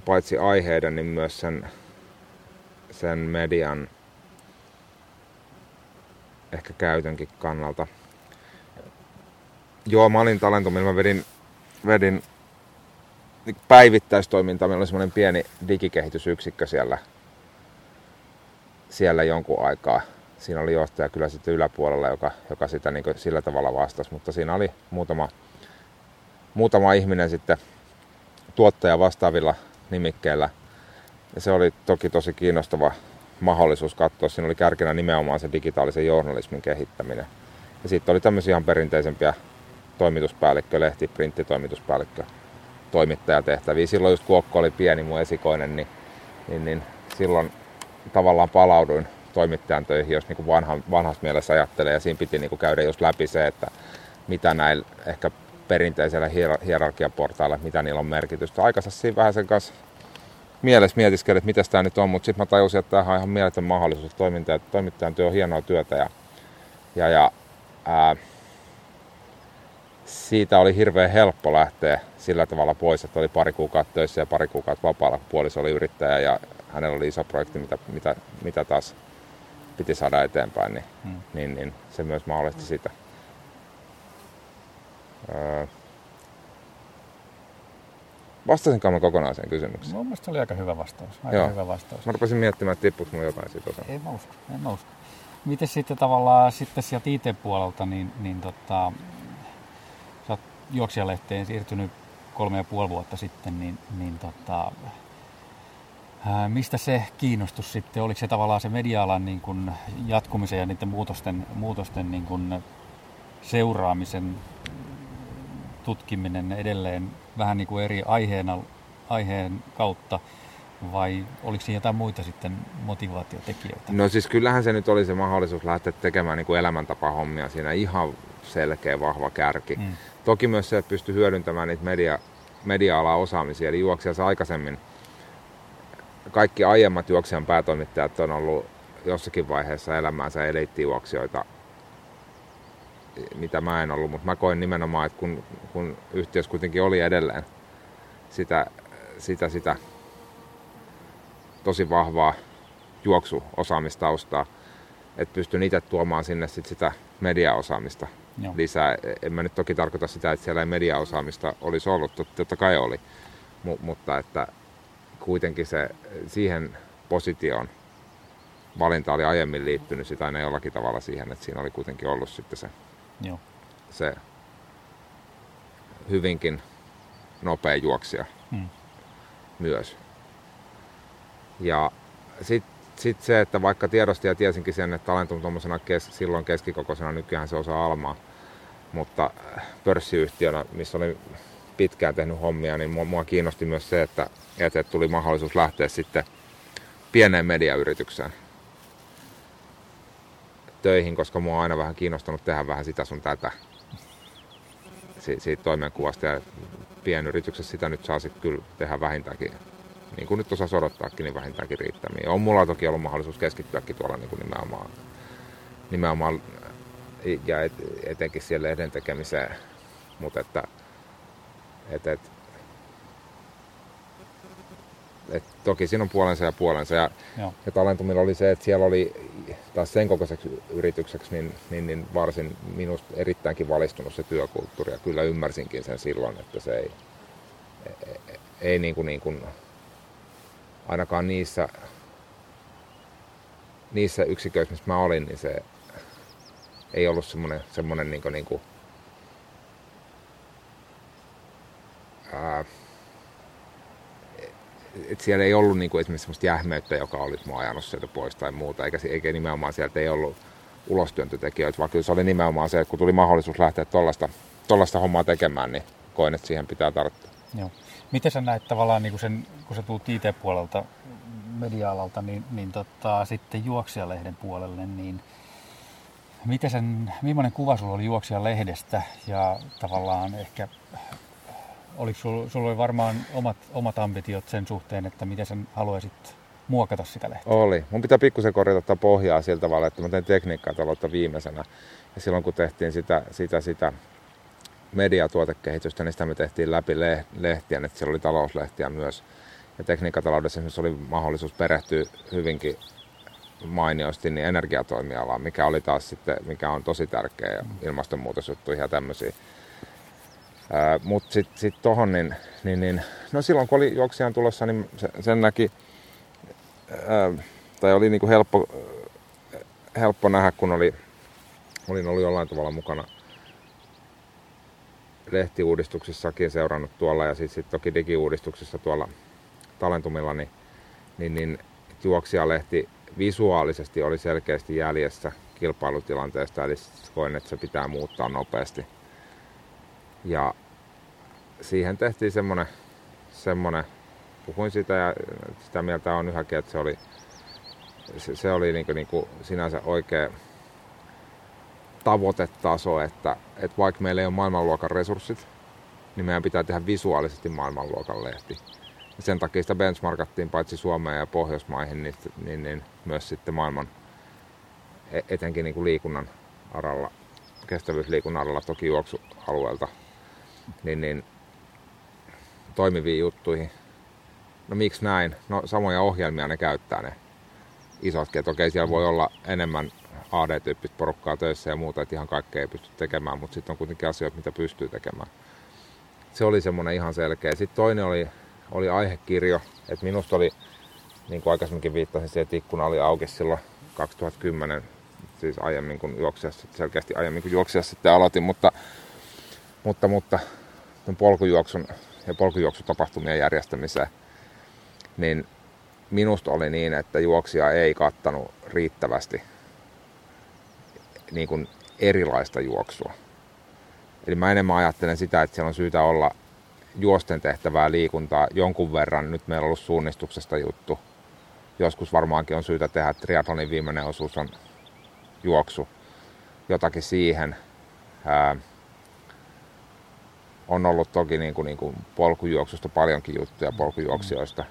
paitsi aiheiden, niin myös sen, sen median ehkä käytönkin kannalta. Joo, mä olin talentumilla, mä vedin vedin päivittäistoimintaa. Meillä oli semmoinen pieni digikehitysyksikkö siellä, siellä jonkun aikaa. Siinä oli johtaja kyllä sitten yläpuolella, joka, joka sitä niin sillä tavalla vastasi, mutta siinä oli muutama, muutama ihminen sitten tuottaja vastaavilla nimikkeillä. Ja se oli toki tosi kiinnostava mahdollisuus katsoa. Siinä oli kärkenä nimenomaan se digitaalisen journalismin kehittäminen. Ja sitten oli tämmöisiä ihan perinteisempiä toimituspäällikkö, lehti, printtitoimituspäällikkö, toimittajatehtäviä. Silloin just Kuokko oli pieni mun esikoinen, niin, niin, niin silloin tavallaan palauduin toimittajan töihin, jos niin vanha, vanhassa mielessä ajattelee. Ja siinä piti niin kuin käydä just läpi se, että mitä näillä ehkä perinteisellä hierarkiaportailla, mitä niillä on merkitystä. Aikansa siinä vähän sen kanssa mielessä mietiskelin, että miten tämä nyt on, mutta sitten mä tajusin, että tämä on ihan mieletön mahdollisuus. Toimittajan, toimittajan työ on hienoa työtä ja, ja, ja ää, siitä oli hirveän helppo lähteä sillä tavalla pois, että oli pari kuukautta töissä ja pari kuukautta vapaalla, kun puoliso oli yrittäjä ja hänellä oli iso projekti, mitä, mitä, mitä taas piti saada eteenpäin, niin, hmm. niin, niin se myös mahdollisti sitä. Öö, Vastasinko mä kokonaiseen kysymykseen? Mun mielestä se oli aika hyvä vastaus. Aika Joo. hyvä vastaus. Mä rupesin miettimään, että tippuiko mulla jotain siitä osaa. Ei mä usko, en mä usko. Miten sitten tavallaan sitten sieltä IT-puolelta, niin, niin tota, juoksijalehteen siirtynyt kolme ja puoli vuotta sitten, niin, niin tota, mistä se kiinnostus sitten, oliko se tavallaan se media-alan niin kuin jatkumisen ja niiden muutosten, muutosten niin kuin seuraamisen tutkiminen edelleen vähän niin kuin eri aiheena, aiheen kautta, vai oliko siinä jotain muita sitten motivaatiotekijöitä? No siis kyllähän se nyt oli se mahdollisuus lähteä tekemään niin kuin elämäntapahommia siinä ihan selkeä vahva kärki. Mm. Toki myös se, että pystyy hyödyntämään niitä media, media-alan osaamisia. Eli juoksijassa aikaisemmin kaikki aiemmat juoksijan päätoimittajat on ollut jossakin vaiheessa elämäänsä eliittijuoksijoita, mitä mä en ollut, mutta mä koin nimenomaan, että kun, kun yhtiössä kuitenkin oli edelleen sitä, sitä, sitä tosi vahvaa juoksuosaamistaustaa, että pystyn itse tuomaan sinne sit sitä mediaosaamista Joo. lisää. En mä nyt toki tarkoita sitä, että siellä ei mediaosaamista olisi ollut, totta kai oli, M- mutta että kuitenkin se siihen positioon valinta oli aiemmin liittynyt sitä aina jollakin tavalla siihen, että siinä oli kuitenkin ollut sitten se, Joo. se hyvinkin nopea juoksija Mm. myös. Ja sitten sit se, että vaikka tiedostin ja tiesinkin sen, että alentunut tuommoisena kes, silloin keskikokoisena, nykyään se osaa almaa, mutta pörssiyhtiönä, missä oli pitkään tehnyt hommia, niin mua, mua kiinnosti myös se, että, että tuli mahdollisuus lähteä sitten pieneen mediayritykseen töihin, koska mua on aina vähän kiinnostanut tehdä vähän sitä sun tätä si- siitä toimenkuvasta ja pienyrityksessä sitä nyt saa sitten kyllä tehdä vähintäänkin, niin kuin nyt osaa odottaakin, niin vähintäänkin riittämiin. On mulla toki ollut mahdollisuus keskittyäkin tuolla niin kuin nimenomaan, nimenomaan ja et, etenkin siellä lehden tekemiseen, mutta että et, et, et, toki siinä on puolensa ja puolensa. Ja, Joo. ja talentumilla oli se, että siellä oli taas sen kokoiseksi yritykseksi niin, niin, niin varsin minusta erittäinkin valistunut se työkulttuuri. Ja kyllä ymmärsinkin sen silloin, että se ei, ei, ei niin kuin, niin kuin, ainakaan niissä, niissä yksiköissä, missä mä olin, niin se ei ollut semmoinen, semmoinen niin kuin, niin kuin, ää, et siellä ei ollut niinku esimerkiksi semmoista jähmeyttä, joka olisi mua ajanut sieltä pois tai muuta, eikä, eikä nimenomaan sieltä ei ollut ulostyöntötekijöitä, vaan kyllä se oli nimenomaan se, että kun tuli mahdollisuus lähteä tuollaista hommaa tekemään, niin koin, että siihen pitää tarttua. Joo. Miten sä näet tavallaan, niin kun, sen, kun sä tulet IT-puolelta, media-alalta, niin, niin tota, sitten juoksijalehden puolelle, niin miten sen, millainen kuva sulla oli juoksijalehdestä ja tavallaan ehkä oliko sulla, sulla oli varmaan omat, omat ambitiot sen suhteen, että miten sen haluaisit muokata sitä lehteä? Oli. Mun pitää pikkusen korjata tätä pohjaa sillä tavalla, että mä tein tekniikkaa taloutta viimeisenä. Ja silloin kun tehtiin sitä, sitä, sitä mediatuotekehitystä, niin sitä me tehtiin läpi lehtiä, että siellä oli talouslehtiä myös. Ja tekniikkataloudessa esimerkiksi oli mahdollisuus perehtyä hyvinkin mainiosti niin energiatoimialaan, mikä oli taas sitten, mikä on tosi tärkeä ja ilmastonmuutosjuttuja ja tämmöisiä. Mutta sitten sit tuohon, niin, niin, niin, no silloin kun oli juoksijan tulossa, niin se, sen näki, ää, tai oli niinku helppo, helppo nähdä, kun oli, olin ollut jollain tavalla mukana lehtiuudistuksissakin seurannut tuolla ja sitten sit toki digiuudistuksissa tuolla talentumilla, niin, niin, niin juoksijalehti visuaalisesti oli selkeästi jäljessä kilpailutilanteesta, eli koin, että se pitää muuttaa nopeasti. Ja siihen tehtiin semmonen, semmonen puhuin sitä ja sitä mieltä on yhäkin, että se oli, se, se oli niinku, niinku sinänsä oikea tavoitetaso, että, että vaikka meillä ei ole maailmanluokan resurssit, niin meidän pitää tehdä visuaalisesti maailmanluokan lehti. Ja sen takia sitä benchmarkattiin paitsi Suomeen ja Pohjoismaihin, niin, niin, niin myös sitten maailman, etenkin niin kuin liikunnan aralla, kestävyysliikunnan aralla, toki juoksualueelta, niin, niin toimiviin juttuihin. No miksi näin? No samoja ohjelmia ne käyttää ne isotkin. Että okei, siellä voi olla enemmän AD-tyyppistä porukkaa töissä ja muuta, että ihan kaikkea ei pysty tekemään, mutta sitten on kuitenkin asioita, mitä pystyy tekemään. Se oli semmoinen ihan selkeä. Sitten toinen oli, oli aihekirjo, että minusta oli, niin kuin aikaisemminkin viittasin, se, että ikkuna oli auki silloin 2010, siis aiemmin kuin juoksijassa, selkeästi aiemmin kuin juoksijassa sitten aloitin, mutta, mutta, mutta polkujuoksun ja polkujuoksutapahtumien järjestämiseen, niin minusta oli niin, että juoksija ei kattanut riittävästi niin kuin erilaista juoksua. Eli mä enemmän ajattelen sitä, että siellä on syytä olla juosten tehtävää liikuntaa jonkun verran. Nyt meillä on ollut suunnistuksesta juttu. Joskus varmaankin on syytä tehdä, että triathlonin viimeinen osuus on juoksu. Jotakin siihen. Ää, on ollut toki niin kuin, niin kuin polkujuoksusta paljonkin juttuja polkujuoksijoista.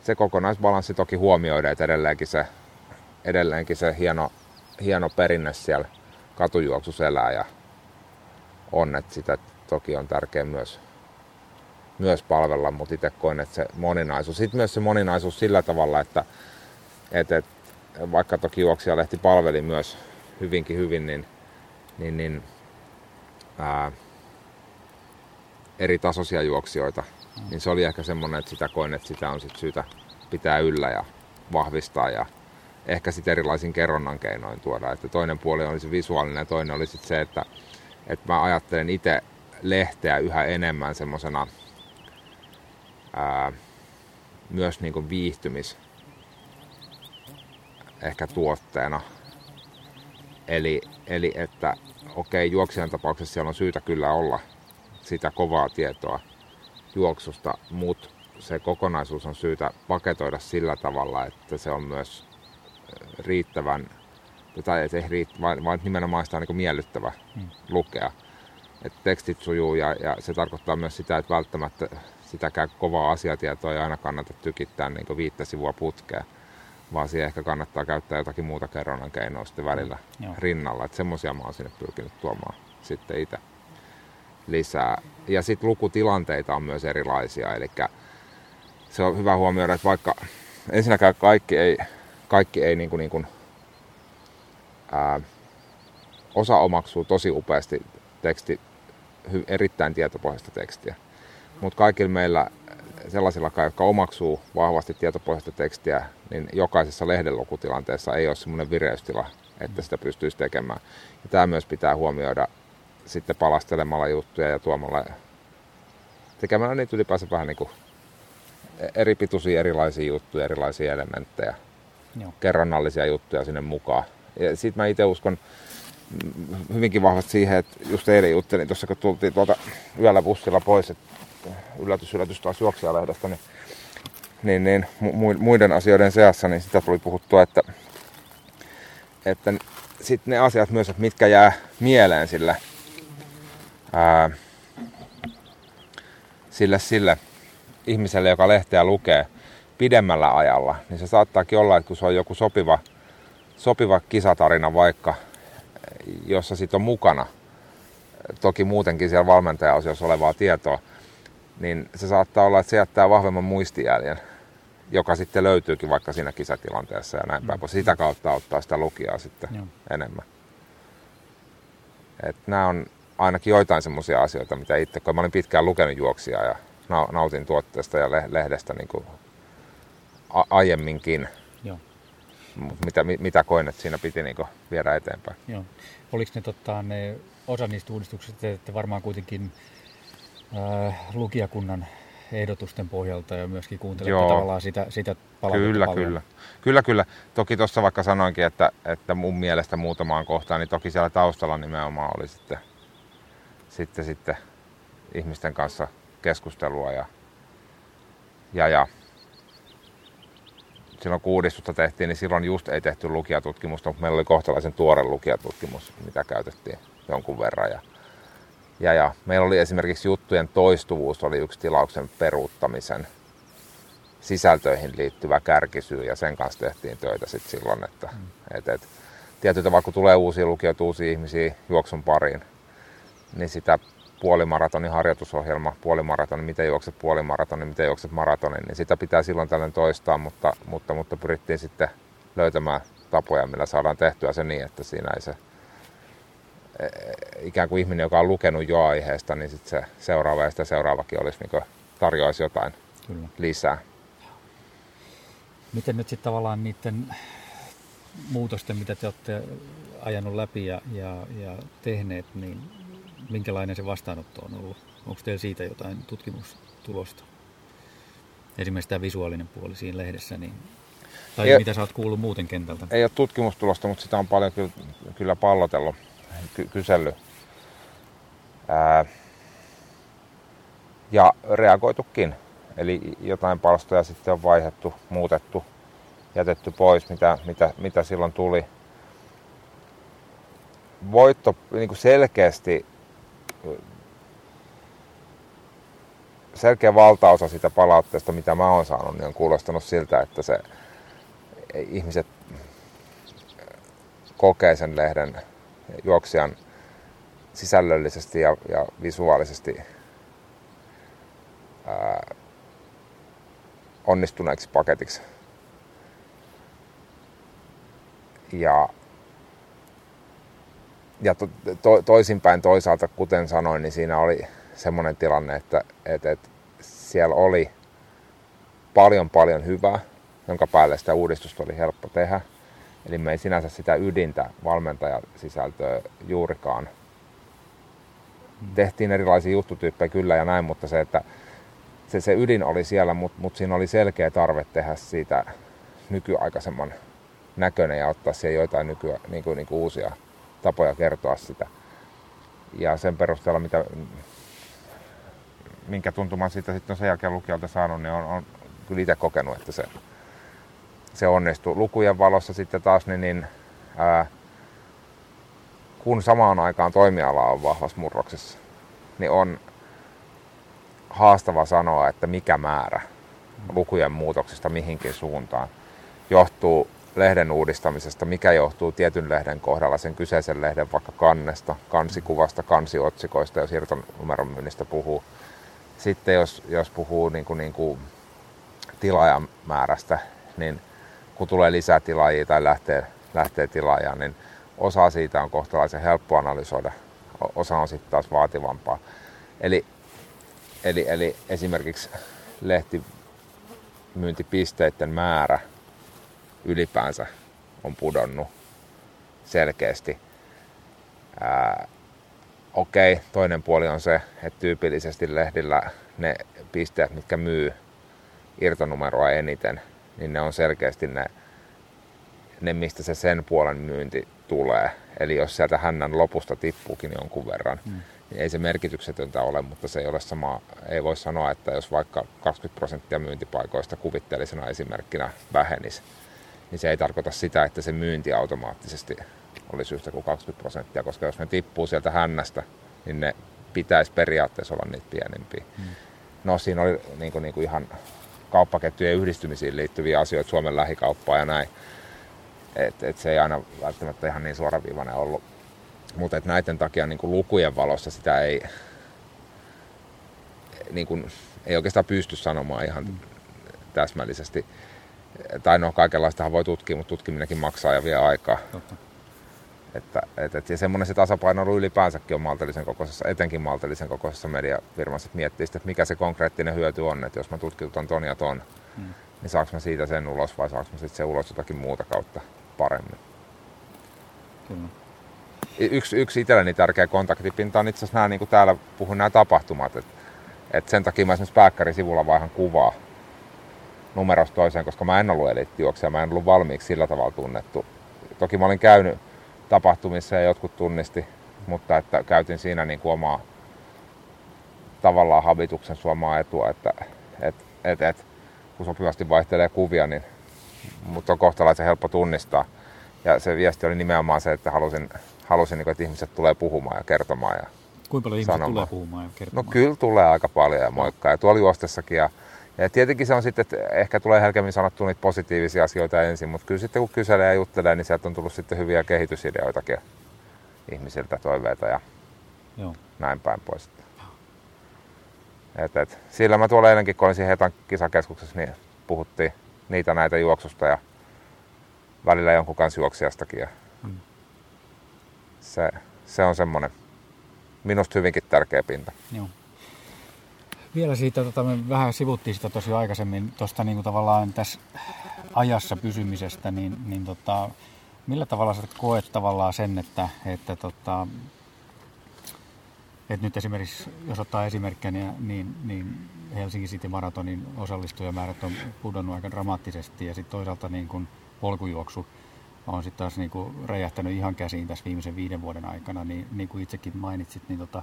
Se kokonaisbalanssi toki huomioidaan, että edelleenkin se, edelleenkin se hieno, hieno perinne siellä katujuoksussa elää ja on, että sitä toki on tärkeää myös, myös palvella, mutta itse koen, että se moninaisuus, sitten myös se moninaisuus sillä tavalla, että, että, että vaikka toki juoksijalehti palveli myös hyvinkin hyvin, niin, niin, niin ää, eri tasoisia juoksijoita, niin se oli ehkä semmoinen, että sitä koin, että sitä on sit syytä pitää yllä ja vahvistaa ja ehkä sitten erilaisin kerronnan keinoin tuoda. Että toinen puoli olisi visuaalinen ja toinen oli sitten se, että, että mä ajattelen itse lehteä yhä enemmän semmoisena myös niin kuin viihtymis ehkä tuotteena. Eli, eli että okei, juoksijan tapauksessa siellä on syytä kyllä olla sitä kovaa tietoa juoksusta, mutta se kokonaisuus on syytä paketoida sillä tavalla, että se on myös riittävän, tai ei riitt, vaan, vaan nimenomaan sitä on niin miellyttävä hmm. lukea. Että tekstit sujuu ja, ja se tarkoittaa myös sitä, että välttämättä sitäkään kovaa asiatietoa ei aina kannata tykittää niin viittä sivua putkea, vaan siihen ehkä kannattaa käyttää jotakin muuta kerronnan keinoa sitten välillä mm, rinnalla. Että semmoisia mä oon sinne pyrkinyt tuomaan sitten itse lisää. Ja sitten lukutilanteita on myös erilaisia, eli se on hyvä huomioida, että vaikka ensinnäkään kaikki ei, kaikki ei niin kuin, niin kuin, ää, osa omaksuu tosi upeasti teksti, erittäin tietopohjaista tekstiä. Mutta kaikilla meillä sellaisilla, jotka omaksuu vahvasti tietopohjaista tekstiä, niin jokaisessa lehdenlukutilanteessa ei ole semmoinen vireystila, että sitä pystyisi tekemään. Ja tämä myös pitää huomioida sitten palastelemalla juttuja ja tuomalla tekemällä niitä ylipäänsä vähän niin kuin eri pituisia erilaisia juttuja, erilaisia elementtejä, Joo. kerronnallisia juttuja sinne mukaan. Ja sitten mä itse uskon hyvinkin vahvasti siihen, että just eilen juttelin tuossa, kun tultiin tuolta yöllä bussilla pois, että yllätys, yllätys taas juoksijalehdestä, niin, niin, niin muiden asioiden seassa, niin sitä tuli puhuttua, että, että sitten ne asiat myös, että mitkä jää mieleen sille, ää, sille, sille ihmiselle, joka lehteä lukee pidemmällä ajalla, niin se saattaakin olla, että kun se on joku sopiva, sopiva kisatarina vaikka, jossa sitten on mukana, toki muutenkin siellä valmentajaosiossa olevaa tietoa, niin se saattaa olla, että se jättää vahvemman muistijäljen, joka sitten löytyykin vaikka siinä kisatilanteessa ja näin päin, mm. sitä kautta ottaa sitä lukijaa sitten Joo. enemmän. Et nämä on ainakin joitain semmoisia asioita, mitä itse, kun mä olin pitkään lukenut juoksia ja nautin tuotteesta ja lehdestä niin kuin a- aiemminkin. Joo. Mitä, mitä koin, että siinä piti niin viedä eteenpäin. Joo. Oliko ne, tota, ne osa niistä uudistuksista, että varmaan kuitenkin äh, lukijakunnan ehdotusten pohjalta ja myöskin kuuntelette Joo. tavallaan sitä, sitä palautetta Kyllä, paljon. kyllä. Kyllä, kyllä. Toki tuossa vaikka sanoinkin, että, että mun mielestä muutamaan kohtaan, niin toki siellä taustalla nimenomaan oli sitten, sitten, sitten ihmisten kanssa keskustelua ja, ja, ja silloin kun uudistusta tehtiin, niin silloin just ei tehty lukijatutkimusta, mutta meillä oli kohtalaisen tuore lukijatutkimus, mitä käytettiin jonkun verran. Ja, ja, ja meillä oli esimerkiksi juttujen toistuvuus oli yksi tilauksen peruuttamisen sisältöihin liittyvä kärkisyy ja sen kanssa tehtiin töitä sitten silloin, että mm. et, et, tietyllä tavalla kun tulee uusia lukijoita, uusia ihmisiä juoksun pariin, niin sitä puolimaratonin harjoitusohjelma, puolimaratonin, miten juokset puolimaratonin, miten juokset maratonin, niin sitä pitää silloin tällöin toistaa, mutta, mutta, mutta pyrittiin sitten löytämään tapoja, millä saadaan tehtyä se niin, että siinä ei se e, ikään kuin ihminen, joka on lukenut jo aiheesta, niin sitten se seuraava ja sitä seuraavakin olisi niin tarjoaisi jotain Kyllä. lisää. Miten nyt sitten tavallaan niiden muutosten, mitä te olette ajanut läpi ja, ja, ja tehneet, niin minkälainen se vastaanotto on ollut? Onko teillä siitä jotain tutkimustulosta? Esimerkiksi tämä visuaalinen puoli siinä lehdessä, niin, tai ei, mitä sä oot kuullut muuten kentältä? Ei ole tutkimustulosta, mutta sitä on paljon kyllä, kyllä pallotellut, ky- kysellyt. Ää, ja reagoitukin. Eli jotain palstoja sitten on vaihdettu, muutettu, jätetty pois, mitä, mitä, mitä silloin tuli. Voitto niin kuin selkeästi selkeä valtaosa sitä palautteesta, mitä mä oon saanut, niin on kuulostanut siltä, että se ihmiset kokee sen lehden juoksijan sisällöllisesti ja, ja visuaalisesti ää, onnistuneeksi paketiksi. Ja ja to, to, toisinpäin toisaalta, kuten sanoin, niin siinä oli semmoinen tilanne, että, että, että siellä oli paljon paljon hyvää, jonka päälle sitä uudistusta oli helppo tehdä. Eli me ei sinänsä sitä ydintä valmentajasisältöä juurikaan. Tehtiin erilaisia juttutyyppejä kyllä ja näin, mutta se, että se, se ydin oli siellä, mutta mut siinä oli selkeä tarve tehdä siitä nykyaikaisemman näköinen ja ottaa siihen joitain nyky, niin kuin, niin kuin uusia tapoja kertoa sitä. Ja sen perusteella, mitä, minkä tuntuman siitä sitten on sen jälkeen lukijalta saanut, niin on, on kyllä itse kokenut, että se, se onnistuu. Lukujen valossa sitten taas, niin, niin ää, kun samaan aikaan toimiala on vahvassa murroksessa, niin on haastava sanoa, että mikä määrä lukujen muutoksesta mihinkin suuntaan johtuu lehden uudistamisesta, mikä johtuu tietyn lehden kohdalla sen kyseisen lehden vaikka kannesta, kansikuvasta, kansiotsikoista, jos irtonumeron myynnistä puhuu. Sitten jos, jos puhuu niin kuin, niin kuin tilaajamäärästä, niin kun tulee lisää tilaajia tai lähtee, lähtee tilaajaa, niin osa siitä on kohtalaisen helppo analysoida, osa on sitten taas vaativampaa. Eli, eli, eli esimerkiksi lehtimyyntipisteiden määrä ylipäänsä on pudonnut selkeästi. Ää, okei, okay, toinen puoli on se, että tyypillisesti lehdillä ne pisteet, mitkä myy irtonumeroa eniten, niin ne on selkeästi ne, ne mistä se sen puolen myynti tulee. Eli jos sieltä hännän lopusta tippuukin jonkun verran, mm. niin ei se merkityksetöntä ole, mutta se ei ole sama. Ei voi sanoa, että jos vaikka 20 prosenttia myyntipaikoista kuvitteellisena esimerkkinä vähenisi, niin se ei tarkoita sitä, että se myynti automaattisesti olisi yhtä kuin 20 prosenttia, koska jos ne tippuu sieltä hännästä, niin ne pitäisi periaatteessa olla niitä pienempiä. Mm. No siinä oli niin kuin, niin kuin ihan kauppaketjujen yhdistymisiin liittyviä asioita, Suomen lähikauppaa ja näin. Et, et se ei aina välttämättä ihan niin suoraviivainen ollut. Mutta näiden takia niin kuin lukujen valossa sitä ei, niin kuin, ei oikeastaan pysty sanomaan ihan mm. täsmällisesti tai no kaikenlaistahan voi tutkia, mutta tutkiminenkin maksaa ja vie aikaa. Totta. Että, et, et, ja semmoinen se tasapaino ylipäänsäkin on maltillisen kokoisessa, etenkin maltillisen kokoisessa mediafirmassa, että miettii sitä, että mikä se konkreettinen hyöty on, että jos mä tutkitan ton ja ton, hmm. niin saanko mä siitä sen ulos vai saanko mä sitten se ulos jotakin muuta kautta paremmin. Kyllä. Yksi, yksi itselleni tärkeä kontaktipinta on itse asiassa nämä, niin kuin täällä puhun, nämä tapahtumat. että et sen takia mä esimerkiksi Pääkkärin sivulla vaihan kuvaa numerosta toiseen, koska mä en ollut eliittijuoksija, mä en ollut valmiiksi sillä tavalla tunnettu. Toki mä olin käynyt tapahtumissa ja jotkut tunnisti, mutta että käytin siinä niin kuin omaa tavallaan habituksen suomaa etua, että et, et, et, kun sopivasti vaihtelee kuvia, niin mutta on kohtalaisen helppo tunnistaa. Ja se viesti oli nimenomaan se, että halusin, halusin niin että ihmiset tulee puhumaan ja kertomaan. Ja Kuinka paljon ihmiset sanomaan. tulee puhumaan ja kertomaan? No kyllä tulee aika paljon ja moikkaa. Ja tuolla juostessakin ja ja tietenkin se on sitten, että ehkä tulee helkemmin sanottua niitä positiivisia asioita ensin, mutta kyllä sitten kun kyselee ja juttelee, niin sieltä on tullut sitten hyviä kehitysideoitakin ihmisiltä toiveita ja Joo. näin päin pois. Et, et, sillä mä tuolla eilenkin, kun olin siinä Hetan kisakeskuksessa, niin puhuttiin niitä näitä juoksusta ja välillä jonkun kanssa juoksijastakin. Ja hmm. se, se on semmoinen minusta hyvinkin tärkeä pinta. Joo vielä siitä, tota, me vähän sivuttiin sitä tosi aikaisemmin, tuosta niin tavallaan tässä ajassa pysymisestä, niin, niin tota, millä tavalla sä koet tavallaan sen, että, että tota, että nyt esimerkiksi, jos ottaa esimerkkejä, niin, niin, niin Helsinki City Maratonin osallistujamäärät on pudonnut aika dramaattisesti ja sitten toisaalta niin kun polkujuoksu on sitten taas niin kuin räjähtänyt ihan käsiin tässä viimeisen viiden vuoden aikana, niin, niin kuin itsekin mainitsit, niin tota,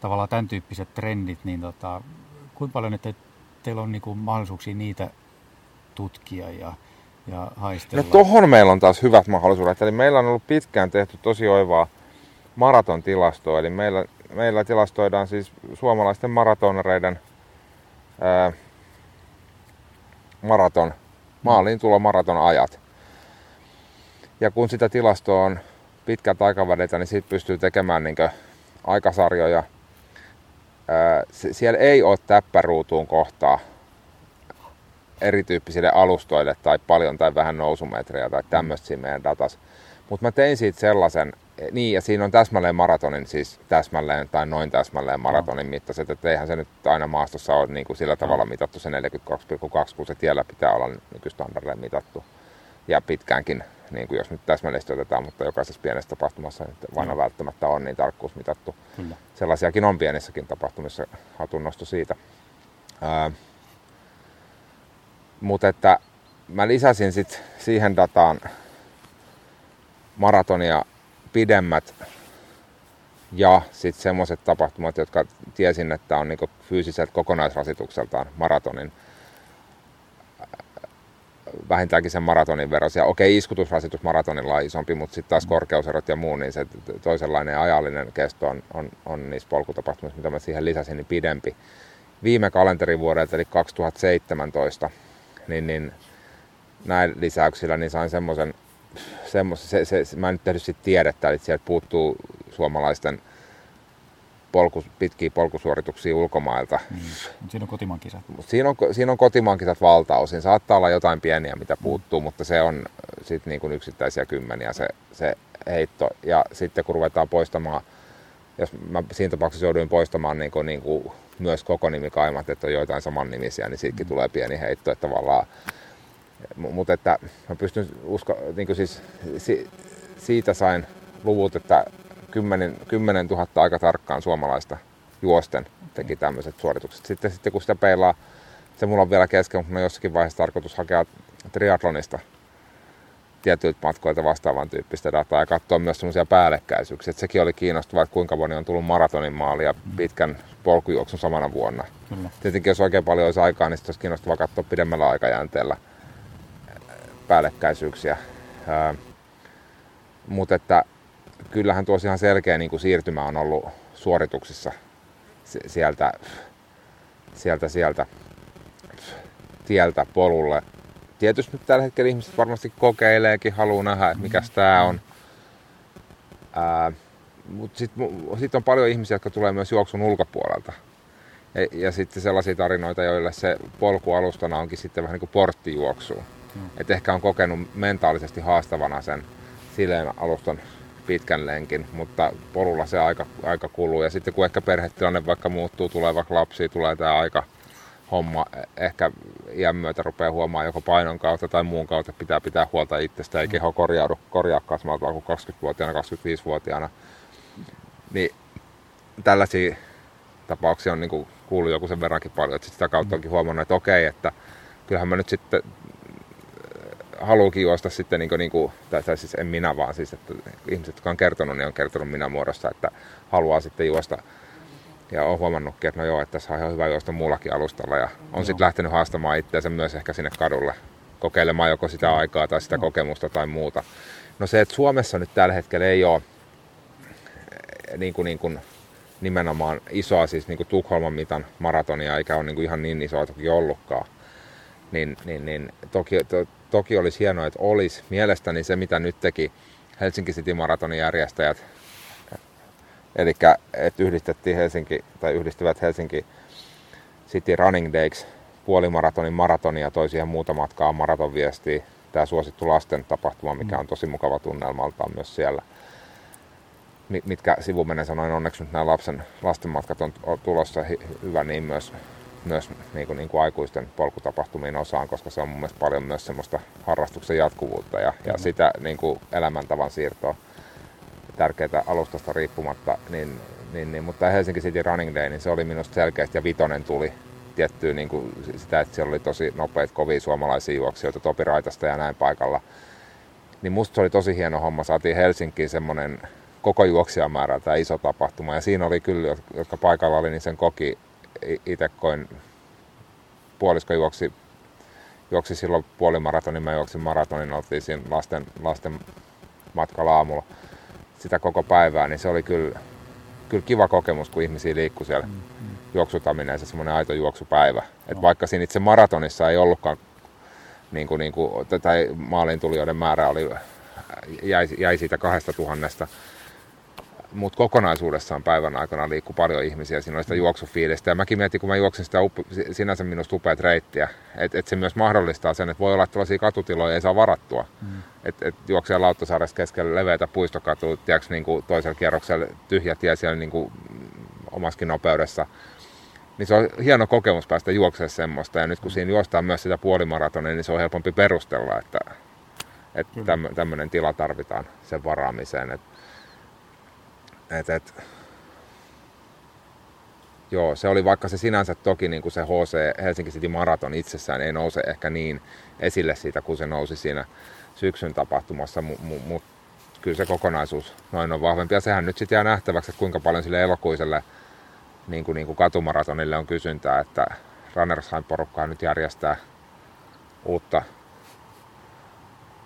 tavallaan tämän tyyppiset trendit, niin tota, kuinka paljon että teillä on niinku mahdollisuuksia niitä tutkia ja, ja haistella? No tohon meillä on taas hyvät mahdollisuudet. Eli meillä on ollut pitkään tehty tosi oivaa maraton tilastoa. Eli meillä, meillä tilastoidaan siis suomalaisten maratonareiden ää, maraton, maaliin tulo maraton ajat. Ja kun sitä tilastoa on pitkältä aikaväliltä, niin siitä pystyy tekemään niin aikasarjoja – siellä ei ole täppäruutuun kohtaa erityyppisille alustoille tai paljon tai vähän nousumetrejä tai tämmöistä siinä meidän datas. Mutta mä tein siitä sellaisen, niin ja siinä on täsmälleen maratonin, siis täsmälleen tai noin täsmälleen maratonin no. mittaiset, että eihän se nyt aina maastossa ole niin kuin sillä tavalla no. mitattu se 42,2, kun se tiellä pitää olla nykystandardille mitattu ja pitkäänkin niin kuin jos nyt täsmällisesti otetaan, mutta jokaisessa pienessä tapahtumassa nyt vanha välttämättä on niin tarkkuus mitattu. Kyllä. Sellaisiakin on pienissäkin tapahtumissa, hatunnosto siitä. Ää, mutta että mä lisäsin sit siihen dataan maratonia pidemmät ja sitten semmoiset tapahtumat, jotka tiesin, että on niinku fyysiseltä kokonaisrasitukseltaan maratonin vähintäänkin sen maratonin verosia. Okei, iskutusrasitus maratonilla on isompi, mutta sitten taas korkeuserot ja muu, niin se toisenlainen ajallinen kesto on, on, on niissä polkutapahtumissa, mitä mä siihen lisäsin, niin pidempi. Viime kalenterivuodelta, eli 2017, niin, niin näin lisäyksillä niin sain semmoisen, se, se, se, mä en nyt tehnyt siitä tiedettä, eli sieltä puuttuu suomalaisten polku, pitkiä polkusuorituksia ulkomailta. Mm. Siinä on kotimaan kisat. Siinä on, siinä on kotimaan kisat valtaosin. Saattaa olla jotain pieniä, mitä puuttuu, mm. mutta se on sitten niin kuin yksittäisiä kymmeniä se, se heitto. Ja sitten kun ruvetaan poistamaan, jos mä siinä tapauksessa jouduin poistamaan niin kuin, niin kuin myös koko nimikaimat, että on joitain samannimisiä, niin siitäkin mm. tulee pieni heitto, että tavallaan mutta että mä pystyn usko, niin kuin siis, si, siitä sain luvut, että 10, 10 000 aika tarkkaan suomalaista juosten teki tämmöiset suoritukset. Sitten, sitten kun sitä peilaa, se mulla on vielä kesken, mutta on jossakin vaiheessa tarkoitus hakea triatlonista tietyiltä matkoilta vastaavan tyyppistä dataa ja katsoa myös semmoisia päällekkäisyyksiä. Että sekin oli kiinnostavaa, että kuinka moni on tullut maratonin maali ja pitkän polkujuoksun samana vuonna. Kyllä. Tietenkin jos oikein paljon olisi aikaa, niin olisi kiinnostavaa katsoa pidemmällä aikajänteellä päällekkäisyyksiä. Mutta että kyllähän tuossa ihan selkeä niin kuin siirtymä on ollut suorituksissa sieltä, sieltä, sieltä tieltä polulle. Tietysti nyt tällä hetkellä ihmiset varmasti kokeileekin, haluaa nähdä, että mikä tämä on. Mutta sitten sit on paljon ihmisiä, jotka tulee myös juoksun ulkopuolelta. Ja, ja sitten sellaisia tarinoita, joille se polku alustana onkin sitten vähän niin kuin porttijuoksuun. Mm. Et ehkä on kokenut mentaalisesti haastavana sen sileen alustan pitkän lenkin, mutta polulla se aika, aika kuluu. Ja sitten kun ehkä perhetilanne vaikka muuttuu, tulee vaikka lapsia, tulee tämä aika homma, ehkä iän myötä rupeaa huomaamaan joko painon kautta tai muun kautta, pitää pitää huolta itsestä, ei keho korjaudu, korjaa kasvalta kuin 20-vuotiaana, 25-vuotiaana. Niin tällaisia tapauksia on niin kuin kuullut joku sen verrankin paljon, että sitä kautta onkin huomannut, että okei, että kyllähän mä nyt sitten haluukin juosta sitten, niin kuin, niin kuin, tai, tai siis en minä vaan, siis että ihmiset, jotka on kertonut, niin on kertonut minä muodossa, että haluaa sitten juosta. Ja on huomannutkin, että no joo, että tässä on ihan hyvä juosta muullakin alustalla. Ja on sitten lähtenyt haastamaan itseänsä myös ehkä sinne kadulle, kokeilemaan joko sitä aikaa tai sitä kokemusta tai muuta. No se, että Suomessa nyt tällä hetkellä ei ole eh, niin kuin, niin kuin nimenomaan isoa, siis niin kuin Tukholman mitan maratonia, eikä ole niin kuin ihan niin isoa toki ollutkaan. Niin, niin, niin toki, to, toki olisi hienoa, että olisi. Mielestäni se, mitä nyt teki Helsinki City Maratonin järjestäjät, eli että yhdistettiin Helsinki, tai yhdistyvät Helsinki City Running Days puolimaratonin maratonia toi siihen muuta matkaa maratonviestiä. Tämä suosittu lasten tapahtuma, mikä on tosi mukava tunnelmaltaan myös siellä. Mitkä sivumenen sanoin, onneksi nyt nämä lapsen, lastenmatkat on tulossa hyvä niin myös myös niin kuin, niin kuin aikuisten polkutapahtumiin osaan, koska se on mun mielestä paljon myös semmoista harrastuksen jatkuvuutta ja, ja sitä niin kuin elämäntavan siirtoa tärkeää alustasta riippumatta. Niin, niin, niin, mutta Helsinki City Running Day, niin se oli minusta selkeästi ja vitonen tuli tiettyä niin kuin sitä, että siellä oli tosi nopeita, kovia suomalaisia juoksijoita, Topi Raitasta ja näin paikalla. Niin musta se oli tosi hieno homma. Saatiin Helsinkiin semmoinen koko juoksijamäärä tämä iso tapahtuma. Ja siinä oli kyllä, jotka paikalla oli, niin sen koki itse koin, puolisko juoksi, juoksi silloin puolimaratonin, mä juoksin maratonin, oltiin siinä lasten, lasten matkalla aamulla sitä koko päivää, niin se oli kyllä, kyllä kiva kokemus, kun ihmisiä liikkui siellä mm, mm. juoksutaminen se semmoinen aito juoksupäivä. Et no. vaikka siinä itse maratonissa ei ollutkaan, niin kuin, niin kuin, tai maalin tulijoiden määrä oli, jäi, jäi siitä kahdesta tuhannesta, mutta kokonaisuudessaan päivän aikana liikkuu paljon ihmisiä, siinä oli sitä juoksufiilistä. Ja mäkin mietin, kun mä juoksin sitä up, sinänsä minusta upeat reittiä, että et se myös mahdollistaa sen, että voi olla, että tällaisia katutiloja ei saa varattua. Mm. Että et juoksee Lauttasaaresta keskellä leveitä puistokatua, tiedätkö, niin kuin toisella kierroksella tyhjä tie siellä niin kuin omaskin nopeudessa. Niin se on hieno kokemus päästä juoksemaan semmoista. Ja nyt kun siinä juostaan myös sitä puolimaratonia, niin se on helpompi perustella, että Että tämmöinen tila tarvitaan sen varaamiseen. Et, et, et, joo, se oli vaikka se sinänsä toki niin kuin se HC Helsinki City Marathon itsessään ei nouse ehkä niin esille siitä, kun se nousi siinä syksyn tapahtumassa, mutta mu, mu, kyllä se kokonaisuus noin on vahvempi. Ja sehän nyt sitten jää nähtäväksi, että kuinka paljon sille elokuiselle niin kuin, niin kuin katumaratonille on kysyntää, että Runnersheim-porukkaa nyt järjestää uutta,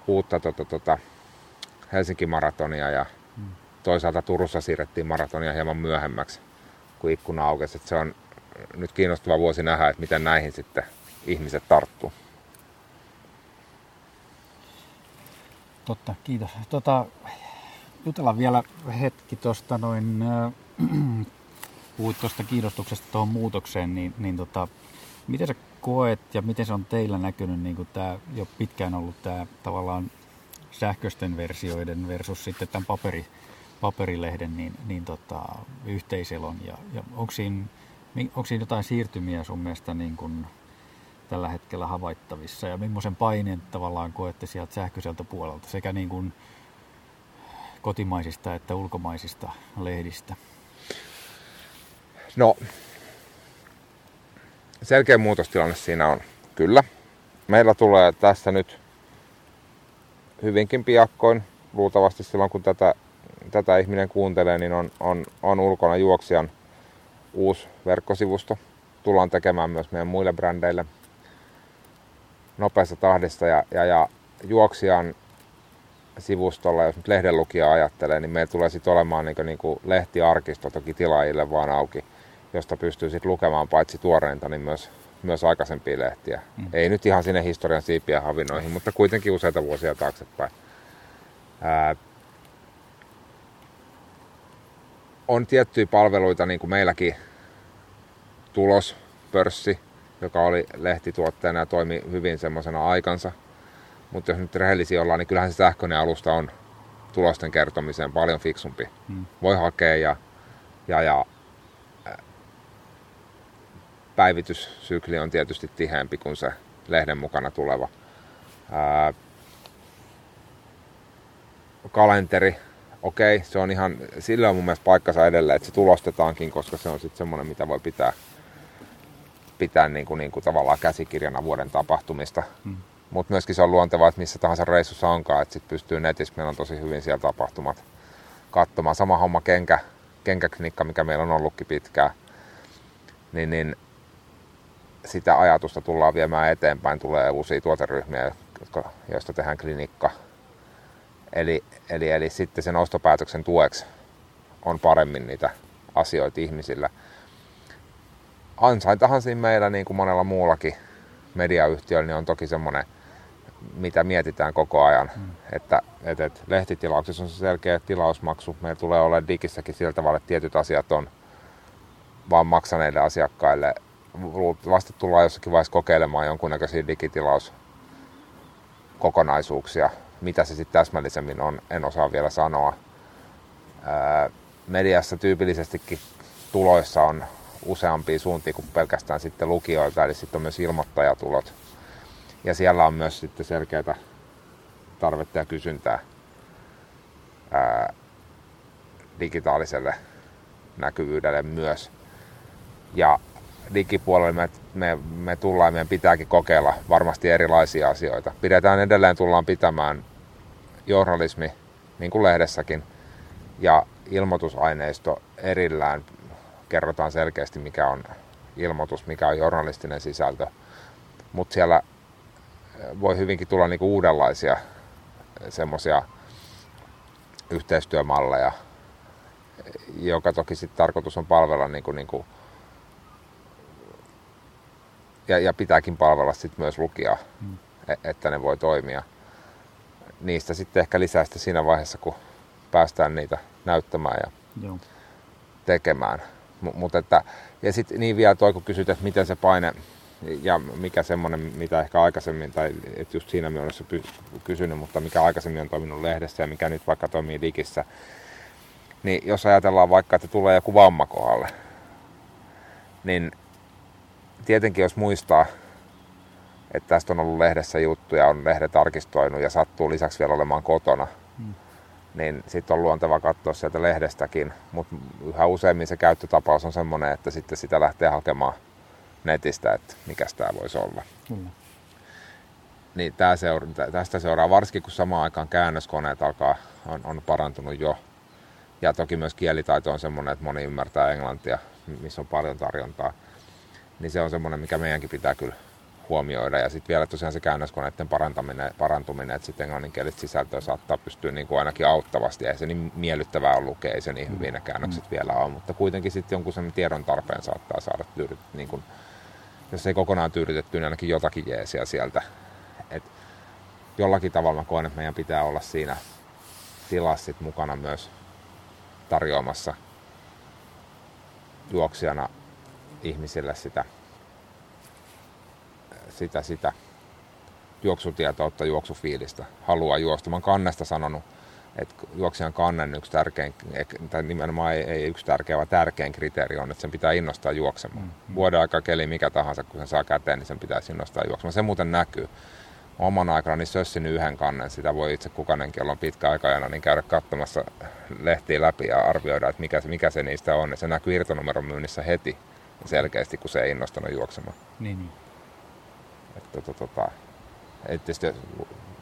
uutta tota, tota, Helsinki-maratonia ja. Toisaalta Turussa siirrettiin maratonia hieman myöhemmäksi, kun ikkuna aukesi. Että se on nyt kiinnostava vuosi nähdä, että miten näihin sitten ihmiset tarttuu. Totta, kiitos. Tota, jutellaan vielä hetki tuosta noin, äh, (clears throat) puhuit tuosta kiinnostuksesta tuohon muutokseen, niin, niin tota, miten sä koet ja miten se on teillä näkynyt niin tämä jo pitkään ollut tämä tavallaan sähköisten versioiden versus sitten tämän paperi, paperilehden niin, niin tota, yhteiselon ja, ja onko siinä, onko siinä jotain siirtymiä sun mielestä niin kuin tällä hetkellä havaittavissa ja millaisen paineen tavallaan koette sieltä sähköiseltä puolelta sekä niin kuin kotimaisista että ulkomaisista lehdistä? No, selkeä muutostilanne siinä on kyllä. Meillä tulee tässä nyt hyvinkin piakkoin, luultavasti silloin kun tätä, tätä ihminen kuuntelee, niin on, on, on ulkona juoksijan uusi verkkosivusto. Tullaan tekemään myös meidän muille brändeille nopeassa tahdissa ja, ja, ja juoksijan sivustolla, jos nyt lehdenlukija ajattelee, niin meillä tulee sitten olemaan niin kuin, niin kuin lehtiarkisto toki tilaajille vaan auki, josta pystyy sitten lukemaan paitsi tuoreinta, niin myös, myös aikaisempia lehtiä. Mm. Ei nyt ihan sinne historian siipiä havinoihin, mutta kuitenkin useita vuosia taaksepäin. Ää, on tiettyjä palveluita, niin kuin meilläkin tulos, pörssi, joka oli lehtituotteena ja toimi hyvin semmoisena aikansa. Mutta jos nyt rehellisiä ollaan, niin kyllähän se sähköinen alusta on tulosten kertomiseen paljon fiksumpi. Hmm. Voi hakea ja, ja, ja päivityssykli on tietysti tiheämpi kuin se lehden mukana tuleva. Ää, kalenteri, okei, okay, se on ihan, sillä on mun mielestä paikkansa edelleen, että se tulostetaankin, koska se on sitten semmoinen, mitä voi pitää pitää niin kuin, niin kuin tavallaan käsikirjana vuoden tapahtumista. Hmm. Mutta myöskin se on luontevaa, että missä tahansa reissussa onkaan, että sitten pystyy netissä, meillä on tosi hyvin siellä tapahtumat katsomaan. Sama homma kenkä, kenkäknikka, mikä meillä on ollutkin pitkään. Niin, niin sitä ajatusta tullaan viemään eteenpäin, tulee uusia tuoteryhmiä, jotka, joista tehdään klinikka. Eli, eli, eli sitten sen ostopäätöksen tueksi on paremmin niitä asioita ihmisillä – ansaintahan siinä meillä niin kuin monella muullakin mediayhtiöllä niin on toki semmoinen, mitä mietitään koko ajan. Mm. Että, että, että lehtitilauksessa on se selkeä tilausmaksu. Meillä tulee olla digissäkin sillä tavalla, että tietyt asiat on vaan maksaneille asiakkaille. Luultavasti tullaan jossakin vaiheessa kokeilemaan jonkunnäköisiä digitilauskokonaisuuksia. Mitä se sitten täsmällisemmin on, en osaa vielä sanoa. Mediassa tyypillisestikin tuloissa on useampia suuntia kuin pelkästään sitten lukijoilta, eli sitten on myös ilmoittajatulot. Ja siellä on myös sitten selkeää tarvetta ja kysyntää ää, digitaaliselle näkyvyydelle myös. Ja digipuolelle me, me, me tullaan, meidän pitääkin kokeilla varmasti erilaisia asioita. Pidetään edelleen, tullaan pitämään journalismi, niin kuin lehdessäkin, ja ilmoitusaineisto erillään kerrotaan selkeästi, mikä on ilmoitus, mikä on journalistinen sisältö. Mutta siellä eh, voi hyvinkin tulla niinku uudenlaisia semmoisia yhteistyömalleja, joka toki sitten tarkoitus on palvella niinku, niinku, ja, ja pitääkin palvella sitten myös lukijaa, mm. E, että ne voi toimia. Niistä sitten ehkä lisää sitten siinä vaiheessa, kun päästään niitä näyttämään ja Joo. tekemään. Mutta että, ja sitten niin vielä toi, kun kysyt, että miten se paine ja mikä semmoinen, mitä ehkä aikaisemmin, tai et just siinä mielessä kysynyt, mutta mikä aikaisemmin on toiminut lehdessä ja mikä nyt vaikka toimii digissä, niin jos ajatellaan vaikka, että tulee joku vamma kohdalle, niin tietenkin jos muistaa, että tästä on ollut lehdessä juttuja, on lehdet arkistoinut ja sattuu lisäksi vielä olemaan kotona, mm. niin sitten on luonteva katsoa sieltä lehdestäkin, mutta yhä useimmin se käyttötapaus on semmoinen, että sitten sitä lähtee hakemaan netistä, että mikä tämä voisi olla. Mm. Niin tää seura- tästä seuraa, varsinkin kun samaan aikaan käännöskoneet alkaa, on, on parantunut jo. Ja toki myös kielitaito on semmoinen, että moni ymmärtää englantia, missä on paljon tarjontaa. Niin se on semmoinen, mikä meidänkin pitää kyllä huomioida. Ja sitten vielä tosiaan se käännöskoneiden parantaminen, parantuminen, että sitten englanninkielistä sisältöä saattaa pystyä niin kuin ainakin auttavasti. Ei se niin miellyttävää on lukea, ei se niin hyvin ne käännökset mm. vielä on, mutta kuitenkin sitten jonkun sen tiedon tarpeen saattaa saada tyydyt, niin kuin, jos ei kokonaan tyydytetty, niin ainakin jotakin jeesiä sieltä. Et jollakin tavalla mä koen, että meidän pitää olla siinä tilassa mukana myös tarjoamassa juoksijana ihmisille sitä sitä, sitä juoksutietoutta, juoksufiilistä, haluaa juosta. Mä kannesta sanonut, että juoksijan kannen yksi tärkein, tai nimenomaan ei, ei yksi tärkeä, vaan tärkein kriteeri on, että sen pitää innostaa juoksemaan. Mm-hmm. Vuoden aika keli mikä tahansa, kun sen saa käteen, niin sen pitäisi innostaa juoksemaan. Se muuten näkyy. Oman aikana niin sössin yhden kannen, sitä voi itse kukainenkin, jolla on pitkä aikajana, niin käydä katsomassa lehtiä läpi ja arvioida, että mikä, mikä se niistä on. Ja se näkyy irtonumeron myynnissä heti selkeästi, kun se ei innostanut juoksemaan. Niin, niin. Että, tota, tota, ei tietysti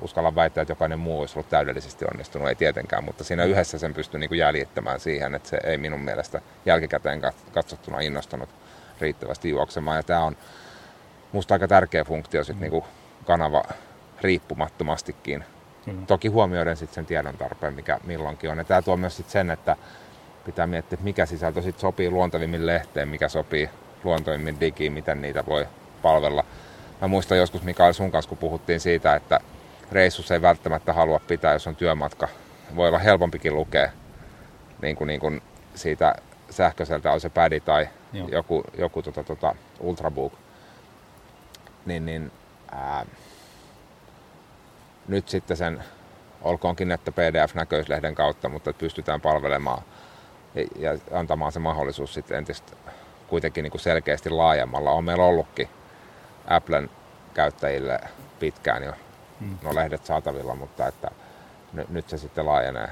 uskalla väittää, että jokainen muu olisi ollut täydellisesti onnistunut, ei tietenkään, mutta siinä yhdessä sen pystyy niin jäljittämään siihen, että se ei minun mielestä jälkikäteen katsottuna innostanut riittävästi juoksemaan. Ja tämä on minusta aika tärkeä funktio sit mm. niin kanava riippumattomastikin. Mm. Toki huomioiden sitten sen tiedon tarpeen, mikä milloinkin on. Ja tämä tuo myös sit sen, että pitää miettiä, että mikä sisältö sit sopii luontevimmin lehteen, mikä sopii luontevimmin digiin, miten niitä voi palvella Mä muistan joskus Mikael sun kanssa, kun puhuttiin siitä, että reissus ei välttämättä halua pitää, jos on työmatka. Voi olla helpompikin lukea niin kuin, niin kuin siitä sähköiseltä on se pädi tai Joo. joku, joku tota, tota, ultrabook. Niin, niin ää, nyt sitten sen, olkoonkin että PDF-näköislehden kautta, mutta pystytään palvelemaan ja, antamaan se mahdollisuus sitten entistä kuitenkin niin kuin selkeästi laajemmalla. On meillä ollutkin Applen käyttäjille pitkään jo mm. no lehdet saatavilla, mutta että n- nyt se sitten laajenee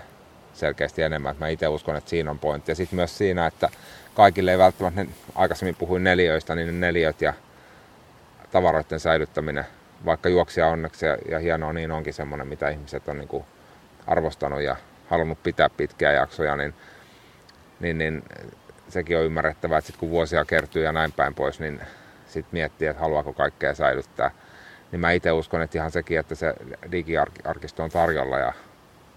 selkeästi enemmän. Mä itse uskon, että siinä on pointti. Ja sitten myös siinä, että kaikille ei välttämättä, ne, aikaisemmin puhuin neliöistä, niin ne neliöt ja tavaroiden säilyttäminen, vaikka juoksia onneksi ja, ja hienoa niin onkin semmoinen, mitä ihmiset on niin kuin arvostanut ja halunnut pitää pitkiä jaksoja, niin, niin, niin sekin on ymmärrettävää, että sitten kun vuosia kertyy ja näin päin pois, niin sitten miettii, että haluaako kaikkea säilyttää. Niin mä itse uskon, että ihan sekin, että se digiarkisto on tarjolla ja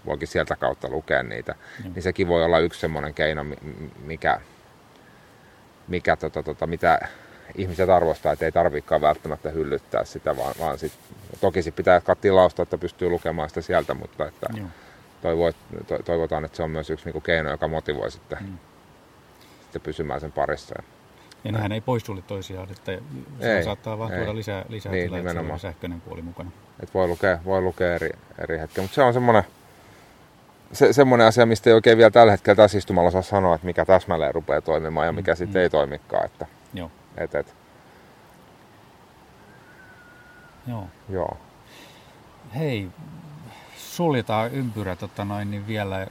voikin sieltä kautta lukea niitä, mm. niin sekin voi olla yksi semmoinen keino, mikä, mikä tota, tota, mitä ihmiset arvostaa, että ei tarvitsekaan välttämättä hyllyttää sitä, vaan, vaan sit, toki sit pitää jatkaa tilausta, että pystyy lukemaan sitä sieltä, mutta että toivo, to, toivotaan, että se on myös yksi niinku keino, joka motivoi sitten, mm. sitten pysymään sen parissa. Ja nehän ei poissulje toisiaan, että se ei, saattaa vaan tuoda lisää, lisää niin, tilaa, että on sähköinen puoli mukana. Et voi lukea, voi lukea eri, eri hetkiä, mutta se on semmoinen, se, semmoinen asia, mistä ei oikein vielä tällä hetkellä tässä istumalla saa sanoa, että mikä täsmälleen rupeaa toimimaan ja mikä mm, sitten mm. ei toimikaan. Että, Joo. Et, et. Joo. Joo. Hei, suljetaan ympyrä tota noin, niin vielä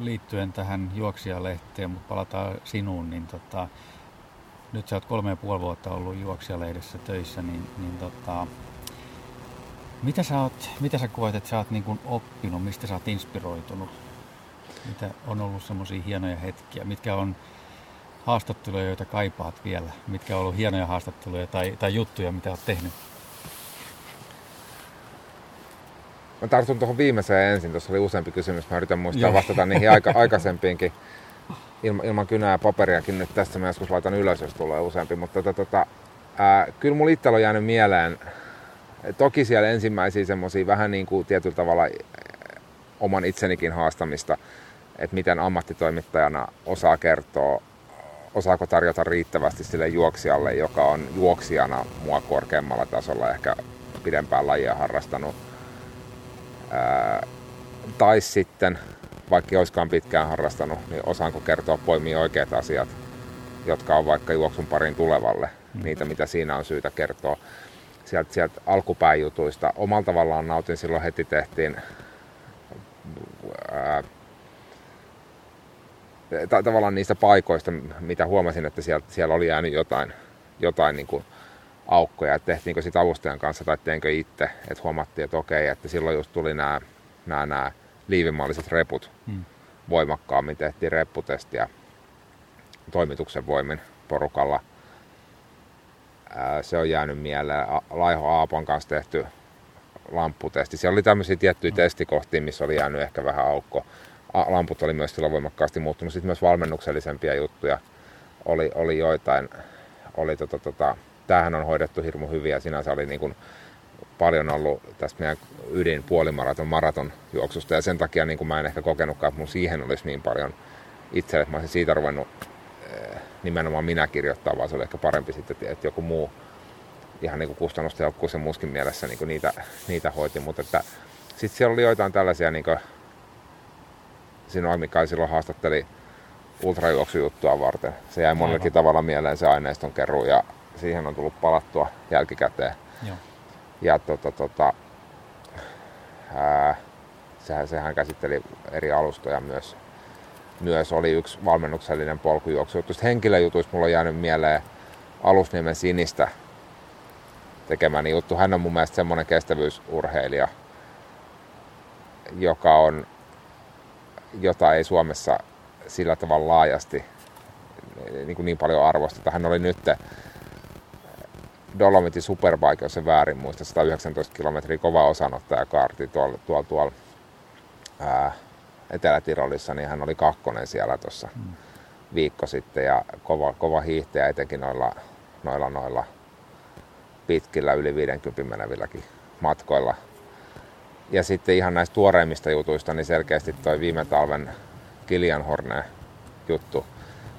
liittyen tähän juoksijalehteen, mutta palataan sinuun, niin tota, nyt sä oot kolme ja puoli vuotta ollut juoksijalehdessä töissä, niin, niin tota, mitä sä, oot, mitä sä koet, että sä oot niin kuin oppinut, mistä sä oot inspiroitunut? Mitä on ollut semmoisia hienoja hetkiä? Mitkä on haastatteluja, joita kaipaat vielä? Mitkä on ollut hienoja haastatteluja tai, tai juttuja, mitä oot tehnyt? Mä tartun tuohon viimeiseen ensin. Tuossa oli useampi kysymys. Mä yritän muistaa vastata niihin aika, aikaisempiinkin ilma, ilman kynää ja paperiakin nyt tässä mä joskus laitan ylös, jos tulee useampi, mutta tota, tota, ää, kyllä mulla itsellä on jäänyt mieleen, toki siellä ensimmäisiä semmoisia vähän niin kuin tietyllä tavalla oman itsenikin haastamista, että miten ammattitoimittajana osaa kertoa, osaako tarjota riittävästi sille juoksijalle, joka on juoksijana mua korkeammalla tasolla ehkä pidempään lajia harrastanut. Ää, tai sitten vaikka olisikaan pitkään harrastanut, niin osaanko kertoa poimia oikeat asiat, jotka on vaikka juoksun parin tulevalle, mm. niitä mitä siinä on syytä kertoa. sieltä, sieltä alkupääjutuista. Omalla tavallaan nautin silloin heti tehtiin ää, ta- tavallaan niistä paikoista, mitä huomasin, että siellä, siellä oli jäänyt jotain, jotain niin kuin aukkoja, että tehtiinkö sitä avustajan kanssa tai teinkö itse, että huomattiin, että okei, että silloin just tuli nämä, nämä, nämä liivimalliset reput hmm. voimakkaammin, tehtiin repputestiä toimituksen voimin porukalla. se on jäänyt mieleen. Laiho Aapon kanssa tehty lampputesti. Siellä oli tämmöisiä tiettyjä hmm. testikohtia, missä oli jäänyt ehkä vähän aukko. Lamput oli myös silloin voimakkaasti muuttunut. Sitten myös valmennuksellisempia juttuja oli, oli joitain. Oli tota, tota, tämähän on hoidettu hirmu hyvin ja sinänsä oli niin kuin paljon ollut tästä meidän ydin puolimaraton maraton juoksusta. Ja sen takia niin kuin mä en ehkä kokenutkaan, että mun siihen olisi niin paljon itselle, että mä olisin siitä ruvennut eh, nimenomaan minä kirjoittaa, vaan se oli ehkä parempi sitten, että joku muu ihan niin kuin kustannustehokkuus ja muuskin mielessä niin kuin niitä, niitä hoiti, mutta että sitten siellä oli joitain tällaisia, niin kuin, Sino Mikael silloin haastatteli ultrajuoksujuttua varten. Se jäi monellakin tavalla mieleen se aineiston keruu ja siihen on tullut palattua jälkikäteen. Joo. Ja tota, tota, ää, sehän, sehän käsitteli eri alustoja myös. Myös oli yksi valmennuksellinen polkujuoksu. Tuosta henkilöjutuista mulla on jäänyt mieleen Alusniemen Sinistä tekemäni juttu. Hän on mun mielestä semmoinen kestävyysurheilija, joka on, jota ei Suomessa sillä tavalla laajasti niin, kuin niin paljon arvosteta. Hän oli nyt Dolomitin Superbike, jos se väärin muista, 119 kilometriä kova osanottajakaarti tuolla, tuolla, tuolla ää, Etelä-Tirolissa, niin hän oli kakkonen siellä tuossa mm. viikko sitten ja kova, kova hiihtäjä etenkin noilla, noilla, noilla pitkillä yli 50 menevilläkin matkoilla. Ja sitten ihan näistä tuoreimmista jutuista, niin selkeästi toi viime talven Kilian Horne juttu.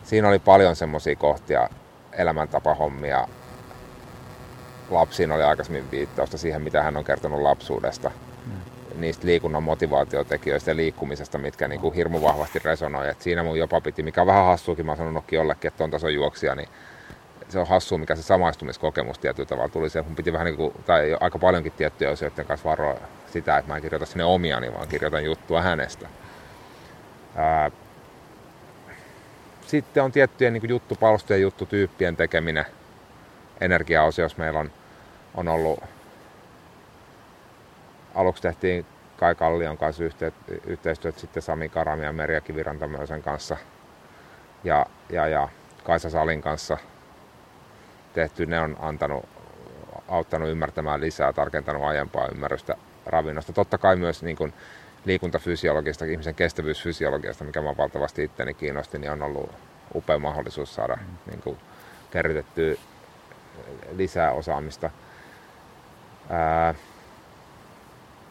Siinä oli paljon semmoisia kohtia, elämäntapahommia, lapsiin oli aikaisemmin viittausta siihen, mitä hän on kertonut lapsuudesta. Mm. Niistä liikunnan motivaatiotekijöistä ja liikkumisesta, mitkä niin kuin hirmu vahvasti resonoi. Et siinä mun jopa piti, mikä on vähän hassuukin, mä oon sanonutkin jollekin, että on tason juoksija, niin se on hassu, mikä se samaistumiskokemus tietyllä tavalla tuli. Se, mun piti vähän niin kuin, tai aika paljonkin tiettyjä asioiden kanssa varoa sitä, että mä en kirjoita sinne omiani, vaan kirjoitan juttua hänestä. Ää, sitten on tiettyjen niin juttupalstojen, juttutyyppien tekeminen energiaosiossa meillä on, on ollut, aluksi tehtiin Kai Kallion kanssa yhte, yhteistyötä sitten Sami Karami ja Merja Kivirantamöisen kanssa ja, ja, ja Kaisa Salin kanssa tehty. Ne on antanut, auttanut ymmärtämään lisää, tarkentanut aiempaa ymmärrystä ravinnosta. Totta kai myös niin kuin liikuntafysiologista, ihmisen kestävyysfysiologiasta, mikä mä valtavasti itteni kiinnosti, niin on ollut upea mahdollisuus saada mm. niin kuin, kerrytettyä lisää osaamista. Ää,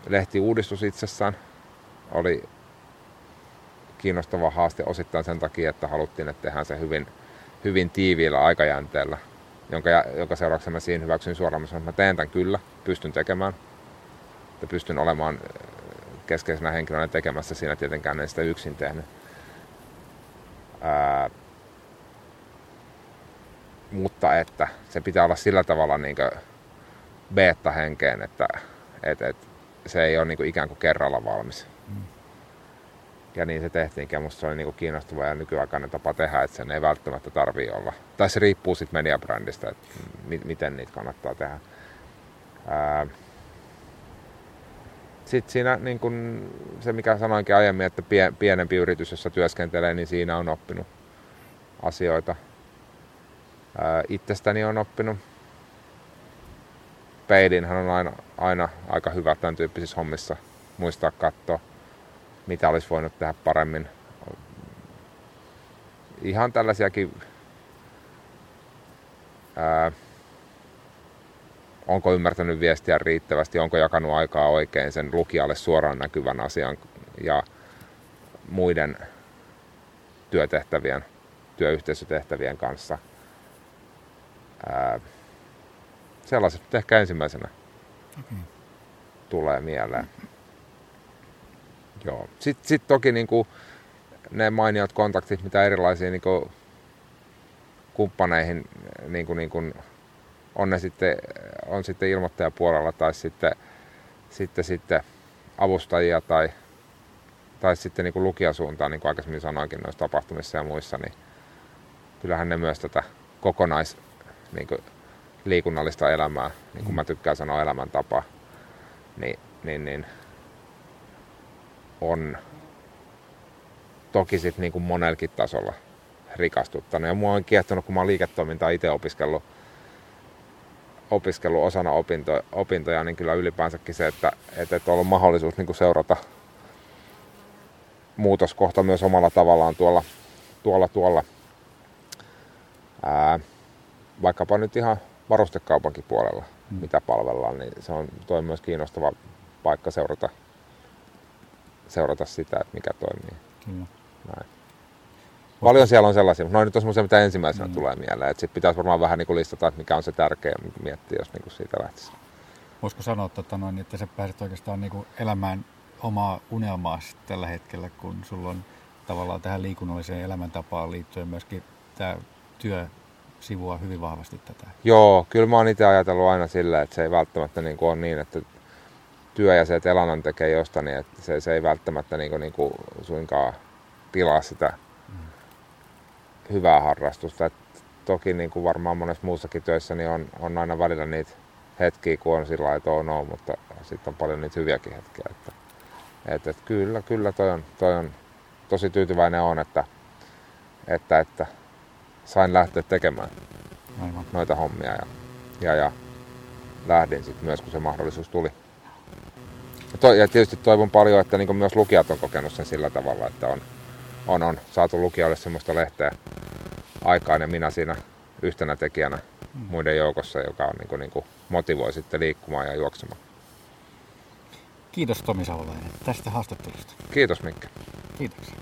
lehtiuudistus itsessään oli kiinnostava haaste osittain sen takia, että haluttiin, että tehdään se hyvin, hyvin tiiviillä aikajänteellä, jonka, jonka seurauksena mä siinä hyväksyn suoraan, että mä teen tämän kyllä, pystyn tekemään, että pystyn olemaan keskeisenä henkilönä tekemässä siinä, tietenkään en sitä yksin tehnyt. Ää, mutta että se pitää olla sillä tavalla niin beta-henkeen, että et, et, se ei ole niin kuin ikään kuin kerralla valmis. Mm. Ja niin se tehtiin, ja musta se oli niin kuin kiinnostava ja nykyaikainen tapa tehdä, että sen ei välttämättä tarvii olla. Tai se riippuu sitten mediabrändistä, että m- miten niitä kannattaa tehdä. sitten siinä niin kun se, mikä sanoinkin aiemmin, että pie, pienempi yritys, jossa työskentelee, niin siinä on oppinut asioita itsestäni on oppinut. Peidinhän on aina, aina aika hyvä tämän tyyppisissä hommissa muistaa katsoa, mitä olisi voinut tehdä paremmin. Ihan tällaisiakin ää, onko ymmärtänyt viestiä riittävästi, onko jakanut aikaa oikein sen lukijalle suoraan näkyvän asian ja muiden työtehtävien, työyhteisötehtävien kanssa – Ää, sellaiset ehkä ensimmäisenä okay. tulee mieleen. Joo. Sitten sit toki niin kuin, ne mainiot kontaktit, mitä erilaisiin niin kuin, kumppaneihin niin kuin, niin kuin, on ne sitten, on sitten ilmoittajapuolella tai sitten, sitten, sitten avustajia tai, tai sitten niin kuin lukijasuuntaan, niin kuin aikaisemmin sanoinkin noissa tapahtumissa ja muissa, niin kyllähän ne myös tätä kokonais niin kuin liikunnallista elämää, niin kuin mä tykkään sanoa elämäntapaa, niin, niin, niin on toki sitten niin kuin monelkin tasolla rikastuttanut. Ja mua on kiehtonut, kun mä oon liiketoimintaa itse opiskellut, opiskellut osana opinto, opintoja, niin kyllä ylipäänsäkin se, että, että, että on ollut mahdollisuus niin kuin seurata muutoskohta myös omalla tavallaan tuolla, tuolla, tuolla ää, vaikkapa nyt ihan varustekaupankin puolella, mm. mitä palvellaan, niin se on toi myös kiinnostava paikka seurata, seurata sitä, että mikä toimii. Kyllä. Näin. Paljon siellä on sellaisia, mutta noin nyt on semmoisia, mitä ensimmäisenä mm. tulee mieleen. Että pitäisi varmaan vähän niin kuin listata, että mikä on se tärkeä miettiä, jos niin kuin siitä lähtisi. Voisiko sanoa, että, noin, että sä pääset oikeastaan niin kuin elämään omaa unelmaa tällä hetkellä, kun sulla on tavallaan tähän liikunnalliseen elämäntapaan liittyen myöskin tämä työ sivua hyvin vahvasti tätä. Joo, kyllä mä oon itse ajatellut aina sillä, että se ei välttämättä niin kuin ole niin, että työ ja se, että elannon tekee jostain, niin että se, se ei välttämättä niin kuin, niin kuin suinkaan tilaa sitä hyvää harrastusta. Et toki niin kuin varmaan monessa muussakin työssä niin on, on aina välillä niitä hetkiä, kun on sillä että on, on, mutta sitten on paljon niitä hyviäkin hetkiä. Että, et, et kyllä, kyllä toi on, toi on tosi tyytyväinen on, että, että, että sain lähteä tekemään Aivan. noita hommia ja, ja, ja lähdin sitten myös, kun se mahdollisuus tuli. Ja, to, ja tietysti toivon paljon, että niin myös lukijat on kokenut sen sillä tavalla, että on, on, on saatu lukijoille semmoista lehteä aikaan ja minä siinä yhtenä tekijänä mm. muiden joukossa, joka on, niin kuin, niin kuin motivoi sitten liikkumaan ja juoksemaan. Kiitos Tomi Savolainen tästä haastattelusta. Kiitos Mikki. Kiitoksia.